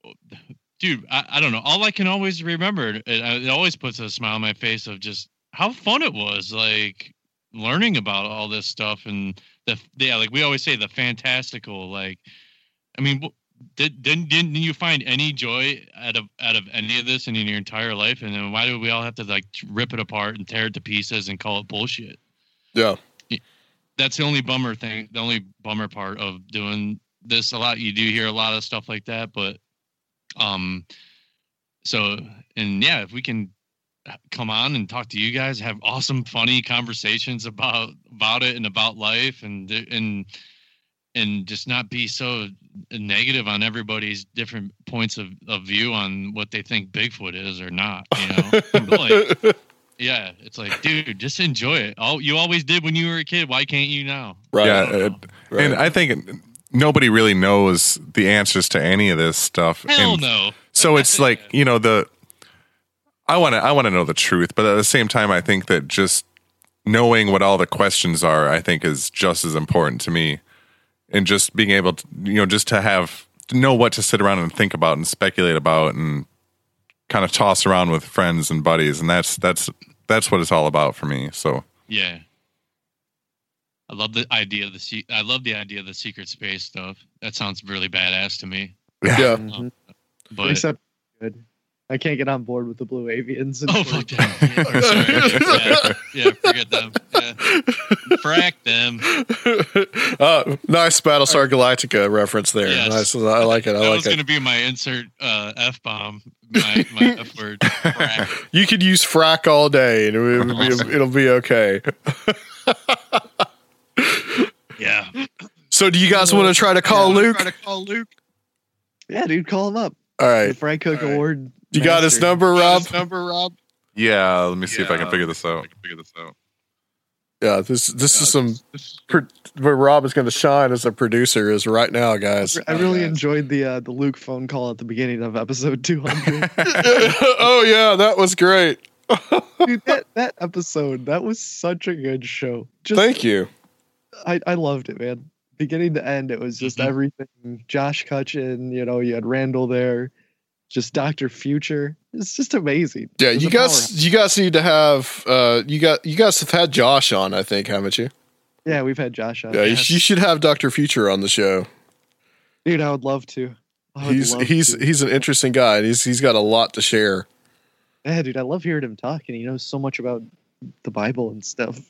dude i, I don't know all i can always remember it, it always puts a smile on my face of just how fun it was like learning about all this stuff and the yeah like we always say the fantastical like i mean did, didn't didn't you find any joy out of out of any of this and in your entire life? And then why do we all have to like rip it apart and tear it to pieces and call it bullshit? Yeah. that's the only bummer thing the only bummer part of doing this a lot. You do hear a lot of stuff like that but um so and yeah if we can come on and talk to you guys have awesome funny conversations about about it and about life and and and just not be so negative on everybody's different points of, of view on what they think Bigfoot is or not. You know, like, yeah, it's like, dude, just enjoy it. All you always did when you were a kid. Why can't you now? Yeah, it- and I think nobody really knows the answers to any of this stuff. Hell and no. So it's like you know the. I want to I want to know the truth, but at the same time, I think that just knowing what all the questions are, I think, is just as important to me, and just being able to you know just to have to know what to sit around and think about and speculate about and kind of toss around with friends and buddies, and that's that's that's what it's all about for me. So Yeah. I love the idea of the se- I love the idea of the secret space stuff. That sounds really badass to me. Yeah. Um, but Except good. I can't get on board with the blue avians. Oh, fuck them. Yeah, yeah, yeah, forget them. Yeah. Frack them. uh, nice Battlestar Galactica reference there. Yes. Nice. I like it. I that like was going to be my insert uh, f bomb. My, my f word. Frack. You could use frack all day and it would be, it'll be okay. Yeah. So, do you guys want to try to call Luke? Try to call Luke. Yeah, dude, call him up. All right. The right. Frank Cook Award. You got his number, Rob? Number Rob. yeah, let me see if I can figure this out. Figure this out. Yeah, this this is some pro- where Rob is going to shine as a producer is right now, guys. I really enjoyed the uh, the Luke phone call at the beginning of episode 200. oh yeah, that was great. Dude, that, that episode, that was such a good show. Just, Thank you. I, I loved it, man. Beginning to end, it was just Mm-hmm. everything. Josh Cutchin, you know, you had Randall there, just Doctor Future. It's just amazing. Yeah, you guys powerhouse. you guys need to have uh you got you guys have had Josh on, I think, haven't you? Yeah, we've had Josh on. Yeah, you, you should have Dr. Future on the show. Dude, I would love to. Would He's love he's to. he's an interesting guy. and He's he's got a lot to share. Yeah, dude, I love hearing him talk, and he knows so much about the Bible and stuff.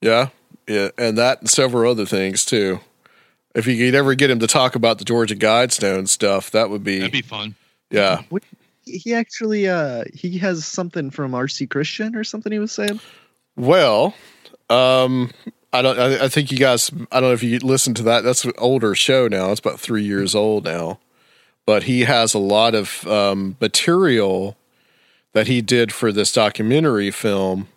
Yeah, yeah, and that and several other things too. If you could ever get him to talk about the Georgia Guidestone stuff, that would be, That'd be fun. yeah. he actually, uh, he has something from RC Christian or something. He was saying. Well, um, I don't. I, I think you guys. I don't know if you listened to that. That's an older show now. It's about three years old now. But he has a lot of um, material that he did for this documentary film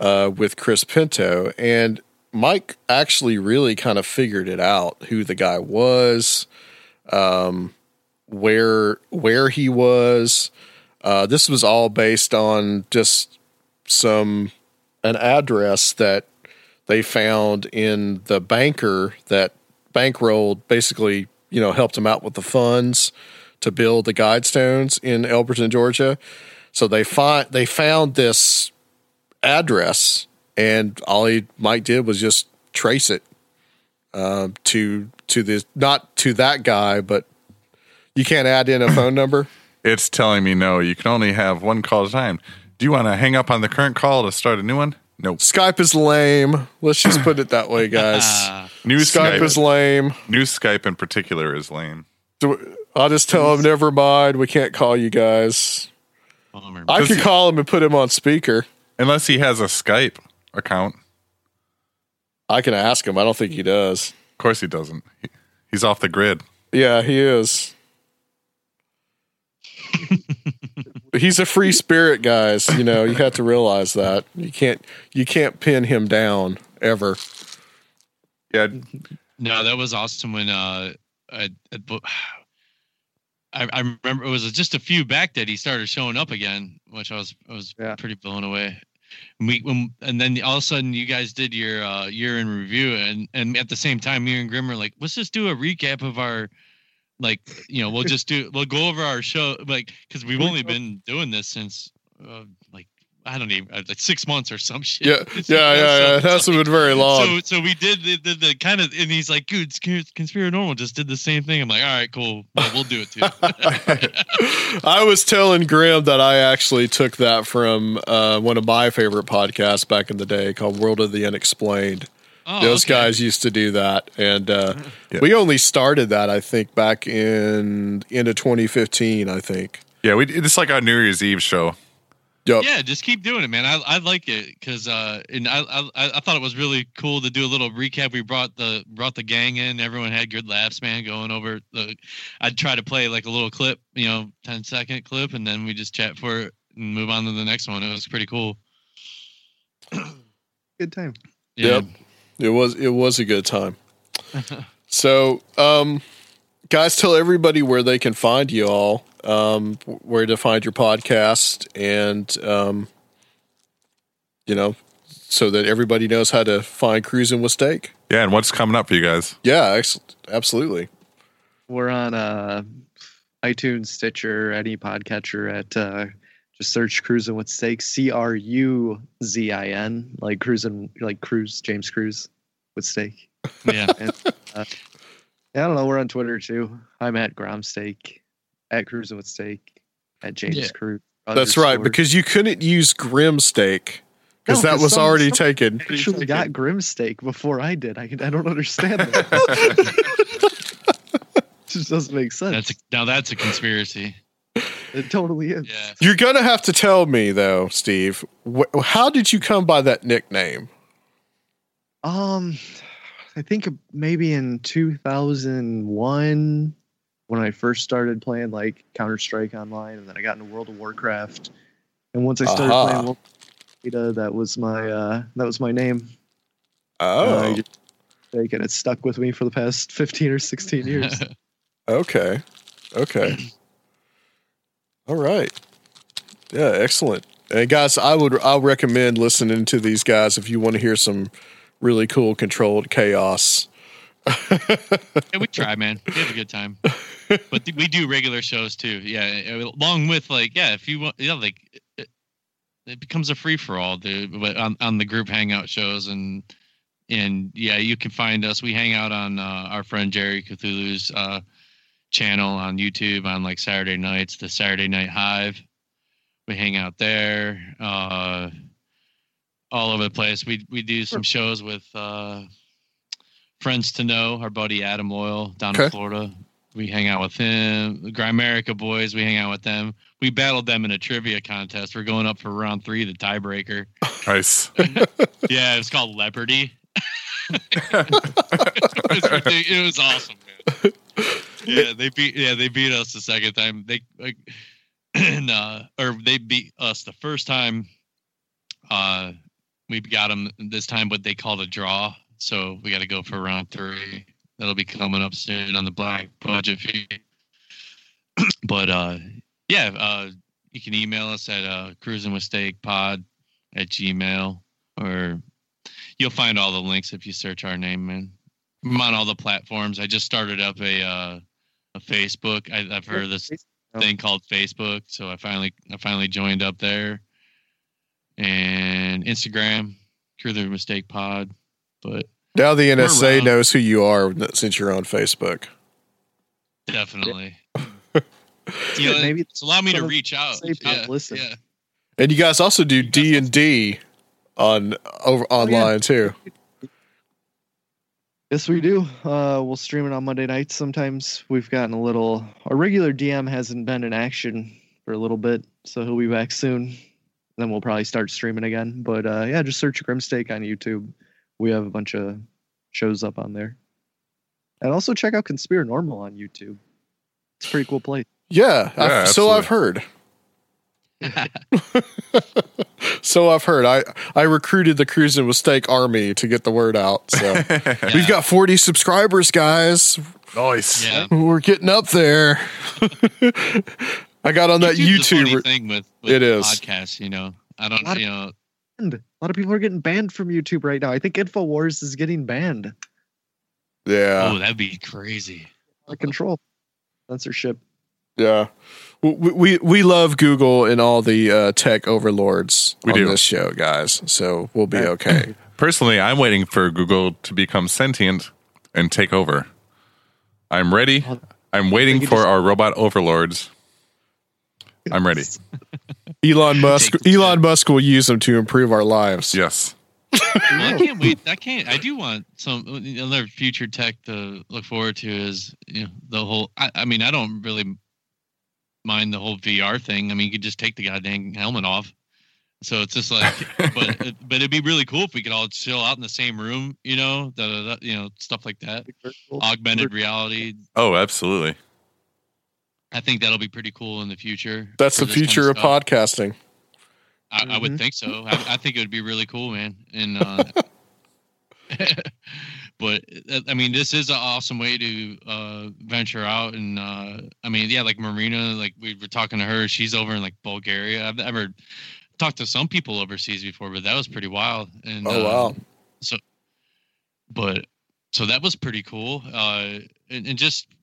uh, with Chris Pinto, and Mike actually really kind of figured it out who the guy was, um, where where he was. Uh, this was all based on just some an address that they found in the banker that bankrolled basically you know helped him out with the funds to build the guidestones in Elberton, Georgia. So they find they found this address, and all he Mike did was just trace it um, to to this not to that guy, but you can't add in a phone number. It's telling me no. You can only have one call at a time. Do you want to hang up on the current call to start a new one? Nope. Skype is lame. Let's just put it that way, guys. New Skype Skype is lame. New Skype in particular is lame. So I'll just tell him, never mind. We can't call you guys. I Does could call him and put him on speaker. Unless he has a Skype account. I can ask him. I don't think he does. Of course he doesn't. He- He's off the grid. Yeah, he is. He's a free spirit, guys. You know, you have to realize that. You can't you can't pin him down ever. Yeah. No, that was awesome when uh, I, I I remember it was just a few back that he started showing up again, which I was I was pretty blown away. We when, and then all of a sudden you guys did your uh, year in review, and and at the same time, me and Grim were like, let's just do a recap of our like you know we'll just do we'll go over our show like because we've only been doing this since uh, I don't even uh, like six months or some shit. Yeah, yeah, yeah, yeah. It hasn't been very long. So, so we did the, the, the kind of, and he's like, "Dude, Conspiranormal just did the same thing." I'm like, "All right, cool, well, we'll do it too." I was telling Graham that I actually took that from uh, one of my favorite podcasts back in the day called World of the Unexplained. Oh, Those okay. guys used to do that, and uh, we only started that I think back in into 2015. I think. Yeah, we it's like our New Year's Eve show. Yep. Yeah, just keep doing it, man. I, I like it because uh, and I, I I thought it was really cool to do a little recap. We brought the brought the gang in. Everyone had good laughs, man. Going over the, I'd try to play like a little clip, you know, 10 second clip, and then we just chat for it and move on to the next one. It was pretty cool. Good time. Yeah. Yep. It was it was a good time. so, um, guys, tell everybody where they can find you all, um, where to find your podcast, and um, you know, so that everybody knows how to find Cruising with Steak. Yeah, and what's coming up for you guys? Yeah, ex- absolutely. We're on uh, iTunes, Stitcher, any podcatcher at uh, just search Cruising with Steak, C R U Z I N, like cruising, like cruise, James Cruise with steak. Yeah. and, uh, yeah, I don't know. We're on Twitter too. I'm at Grom Steak, at Cruising with Steak, at James Yeah. Cruise. That's right, because you couldn't use Grim Steak because No, that 'cause was some- already some taken. Actually, got Grim Steak before I did. I I don't understand that. just doesn't make sense. That's a, now that's a conspiracy. It totally is. Yeah. You're gonna have to tell me though, Steve. Wh- how did you come by that nickname? Um, I think maybe in 2001 when I first started playing like Counter Strike online, and then I got into World of Warcraft. And once I started Aha. playing World of Warcraft, that was my uh, that was my name. Oh, Uh, I just- and it stuck with me for the past 15 or 16 years. okay, okay, all right. Yeah, excellent. And guys, I would I'll recommend listening to these guys if you want to hear some really cool controlled chaos. Yeah, we try, man. We have a good time. But th- we do regular shows too. Yeah, uh, along with like, yeah, if you want, yeah, like it, it becomes a free for all, dude. But on on the group hangout shows and and yeah, you can find us. We hang out on uh, our friend Jerry Cthulhu's uh, channel on YouTube on like Saturday nights, the Saturday Night Hive. We hang out there. Uh, all over the place. We we do some shows with uh, friends to know. Our buddy Adam Loyal down in Florida. We hang out with him. The Grimerica boys. We hang out with them. We battled them in a trivia contest. We're going up for round three, the tiebreaker. Nice. yeah, it's called Leopardy. it, was it was awesome, man. Yeah, they beat. Yeah, they beat us the second time. They like, and, uh, or they beat us the first time. Uh, we got them this time, but they called a draw. So we got to go for round three. That'll be coming up soon on the Black Budget feed. but uh, yeah, uh, you can email us at uh, cruising with steak pod at gmail or you'll find all the links if you search our name, man. I'm on all the platforms. I just started up a uh, a Facebook. I, I've heard of this thing called Facebook, so I finally I finally joined up there. And Instagram, the Mistake Pod. But Now the NSA knows who you are since you're on Facebook. definitely, you know, Maybe it's allowed me to reach out. Yeah, listen." yeah. And you guys also do D and D on over online too. Yes, we do. Uh, we'll stream it on Monday nights. Sometimes we've gotten a little. Our regular DM hasn't been in action for a little bit, so he'll be back soon. Then we'll probably start streaming again. But uh, yeah, just search Grimstake on YouTube. We have a bunch of shows up on there, and also check out Conspiranormal on YouTube. It's a pretty cool place. Yeah, I've- so I've heard. so I've heard. I I recruited the Cruising with Steak Army to get the word out. So we've got 40 subscribers, guys. Nice. Yeah. We're getting up there. I got on that YouTube's a funny YouTube. thing with, with It is. podcast. You know, I don't. You know, banned. A lot of people are getting banned from YouTube right now. I think Infowars is getting banned. Yeah. Oh, that'd be crazy. Out of control. Censorship. Yeah. We, we we love Google and all the uh, tech overlords We on do. this show, guys. So we'll be okay. Personally, I'm waiting for Google to become sentient and take over. I'm ready. I'm waiting for just- our robot overlords. I'm ready. Elon Musk Elon Musk will use them to improve our lives. Yes. Well, I can't wait. I can't. I do want some another future tech to look forward to. Is you know the whole. I, I mean, I don't really mind the whole VR thing. I mean, you could just take the goddamn helmet off. So it's just like, but but it'd be really cool if we could all chill out in the same room. You know, da, da, da, you know, stuff like that. Augmented reality. Oh, absolutely. I think that'll be pretty cool in the future. That's the this kind future of podcasting. I, I would Mhm. think so. I, I think it would be really cool, man. And uh, but uh, I mean, this is an awesome way to uh, venture out. And uh, I mean, yeah, like Marina, like we were talking to her. She's over in like Bulgaria. I've never talked to some people overseas before, but that was pretty wild. And Oh uh, wow. so but so that was pretty cool uh and, and just that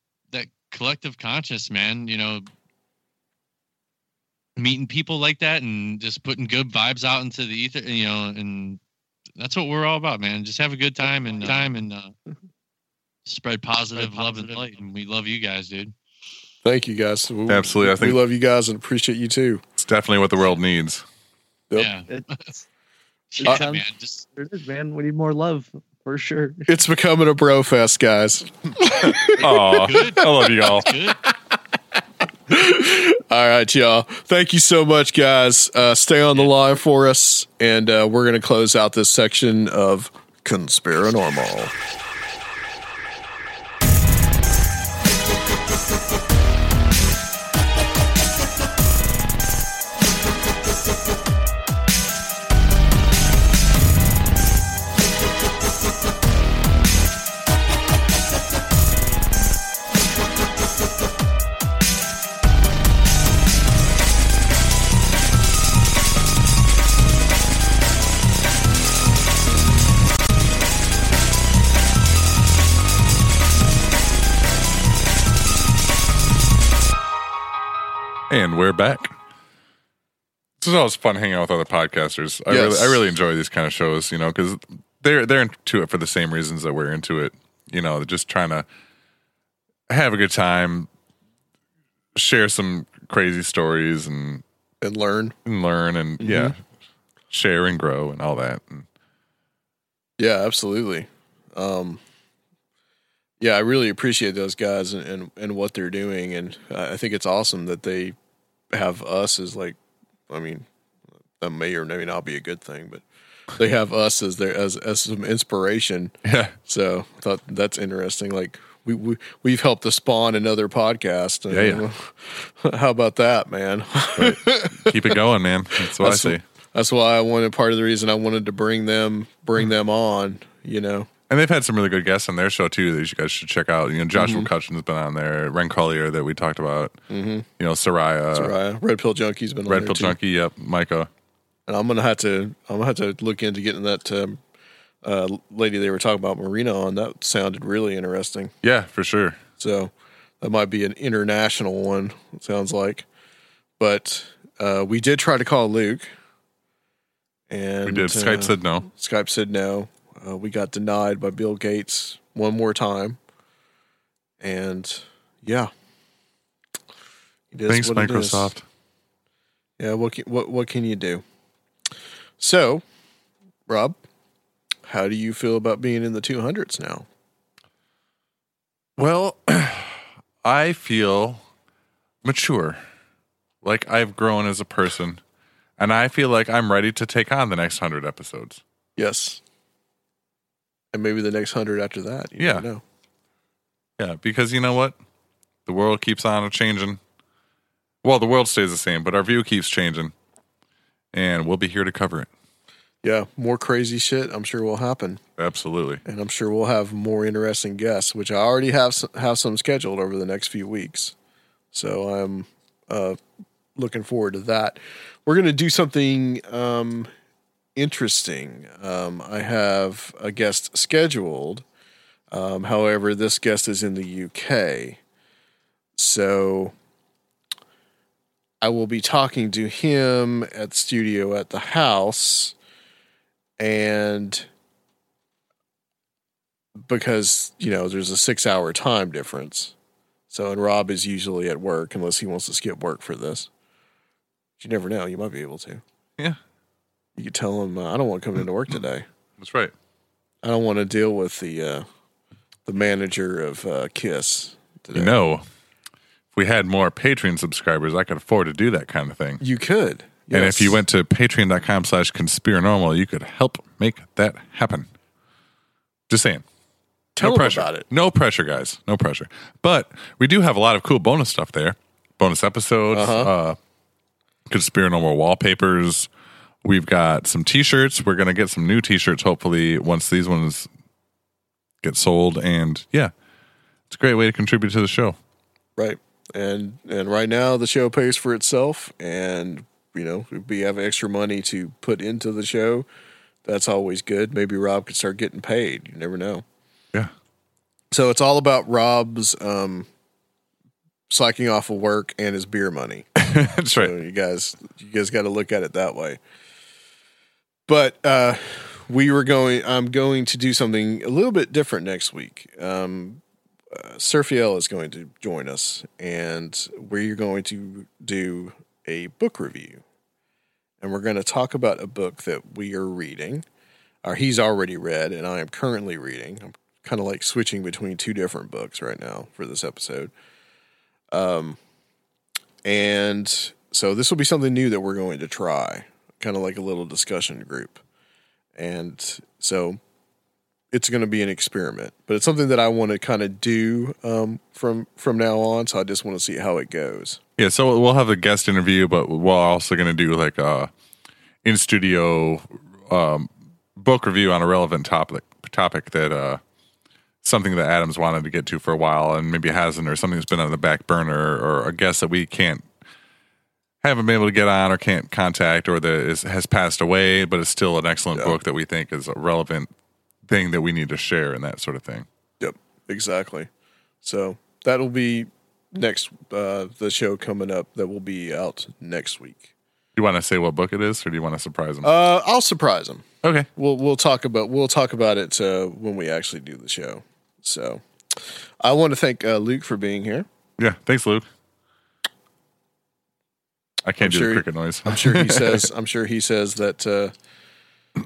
collective conscious man you know meeting people like that and just putting good vibes out into the ether you know and that's what we're all about man just have a good time and time and uh spread positive love and light and we love you guys dude Thank you guys. We- Absolutely. I think we love you guys and appreciate you too. it's definitely what the world needs. Yep. yeah It's, yeah man just there it is, man. We need more love for sure. It's becoming a bro fest, guys. Oh, I love you all. All right, y'all. Thank you so much, guys. Uh, stay on the line for us, and uh, we're going to close out this section of Conspiranormal. And we're back. This is always fun hanging out with other podcasters. I Yes. really, I really enjoy these kind of shows, you know, because they're they're into it for the same reasons that we're into it. You know, they're just trying to have a good time, share some crazy stories, and And learn. and learn, and yeah, share and grow, and all that. And Yeah, absolutely. Um, yeah, I really appreciate those guys and, and, and what they're doing, and I think it's awesome that they have us as like, I mean, that may or may not be a good thing, but they have us as their as as some inspiration. yeah, So I thought that's interesting. Like we, we we've helped to spawn another podcast. Yeah, yeah. How about that, man? keep it going, man. That's what That's I say. That's why I wanted. Part of the reason I wanted to bring them bring them on. You know. And they've had some really good guests on their show too that you guys should check out. You know, Joshua Mm-hmm. Cutchin's been on there, Ren Collier that we talked about. Mm-hmm. You know, Soraya, Soraya, Red Pill Junkie's been on Red Pill too. Junkie, yep, Micah. and I'm gonna have to I'm gonna have to look into getting that um, uh, lady they were talking about Marina on. That sounded really interesting. Yeah, for sure. So that might be an international one. It sounds like, but uh, we did try to call Luke, and We did. uh, Skype said no. Skype said no. Uh, we got denied by Bill Gates one more time, and yeah, Thanks, what it is. Microsoft. Yeah, what can, what what can you do? So, Rob, how do you feel about being in the 200s now? Well, I feel mature, like I've grown as a person, and I feel like I'm ready to take on the next hundred episodes. Yes. And maybe the next 100 after that. You Yeah. know. Yeah, because you know what, the world keeps on changing. Well, the world stays the same, but our view keeps changing, and we'll be here to cover it. Yeah, more crazy shit I'm sure will happen. Absolutely. And I'm sure we'll have more interesting guests, which I already have s- have some scheduled over the next few weeks. So I'm uh, looking forward to that. We're going to do something um, interesting. Um, I have a guest scheduled. Um, however, this guest is in the UK. So I will be talking to him at studio at the house. And because, you know, there's a six hour time difference. So, and Rob is usually at work unless he wants to skip work for this. You never know. You might be able to. Yeah. You tell them uh, I don't want to come into work today. That's right. I don't want to deal with the uh, the manager of uh, Kiss today. You know, if we had more Patreon subscribers, I could afford to do that kind of thing. You could. And if you went to patreon.com slash conspiranormal, you could help make that happen. Just saying. Tell no them pressure. about it. No pressure, guys. No pressure. But we do have a lot of cool bonus stuff there. Bonus episodes, Uh-huh. uh Conspiranormal wallpapers. We've got some t-shirts. We're gonna get some new t-shirts hopefully once these ones get sold. And yeah, it's a great way to contribute to the show. Right. And and right now the show pays for itself and you know, if we have extra money to put into the show, that's always good. Maybe Rob could start getting paid. You never know. Yeah. So it's all about Rob's um slacking off of work and his beer money. That's right. So you guys you guys got to look at it that way. But uh we were going I'm going to do something a little bit different next week. Um uh, Surfiel is going to join us and we're going to do a book review. And we're going to talk about a book that we are reading. Or he's already read and I am currently reading. I'm kind of like switching between two different books right now for this episode. Um and so this will be something new that we're going to try, kind of like a little discussion group. And so it's going to be an experiment, but it's something that I want to kind of do um, from from now on. So I just want to see how it goes. Yeah, so we'll have a guest interview, but we're also going to do like a in studio um, book review on a relevant topic topic that uh, something that Adams wanted to get to for a while and maybe hasn't, or something that's been on the back burner, or a guest that we can't haven't been able to get on or can't contact, or that is, has passed away, but it's still an excellent book that we think is a relevant thing that we need to share and that sort of thing. Yep, exactly. So that'll be next uh, the show coming up that will be out next week. You want to say what book it is, or do you want to surprise them? Uh, I'll surprise them. Okay, we'll we'll talk about we'll talk about it uh, when we actually do the show. So I want to thank uh, Luke for being here. yeah, thanks, Luke. I can't I'm do sure- the cricket noise. I'm sure he says. I'm sure he says that. Uh,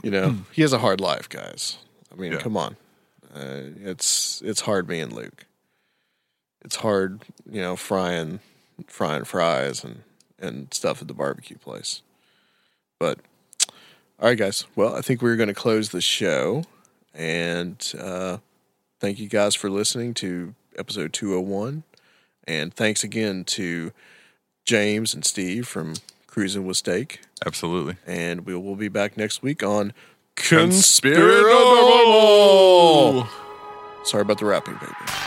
you know, he has a hard life, guys. I mean, Yeah. come on. Uh, it's it's hard being Luke. It's hard, you know, frying frying fries and and stuff at the barbecue place. But all right, guys. Well, I think we're going to close the show, and uh, thank you guys for listening to episode 201. And thanks again to James and Steve from Cruising with Steak. Absolutely. And we will be back next week on Conspiranormal. Sorry about the wrapping paper.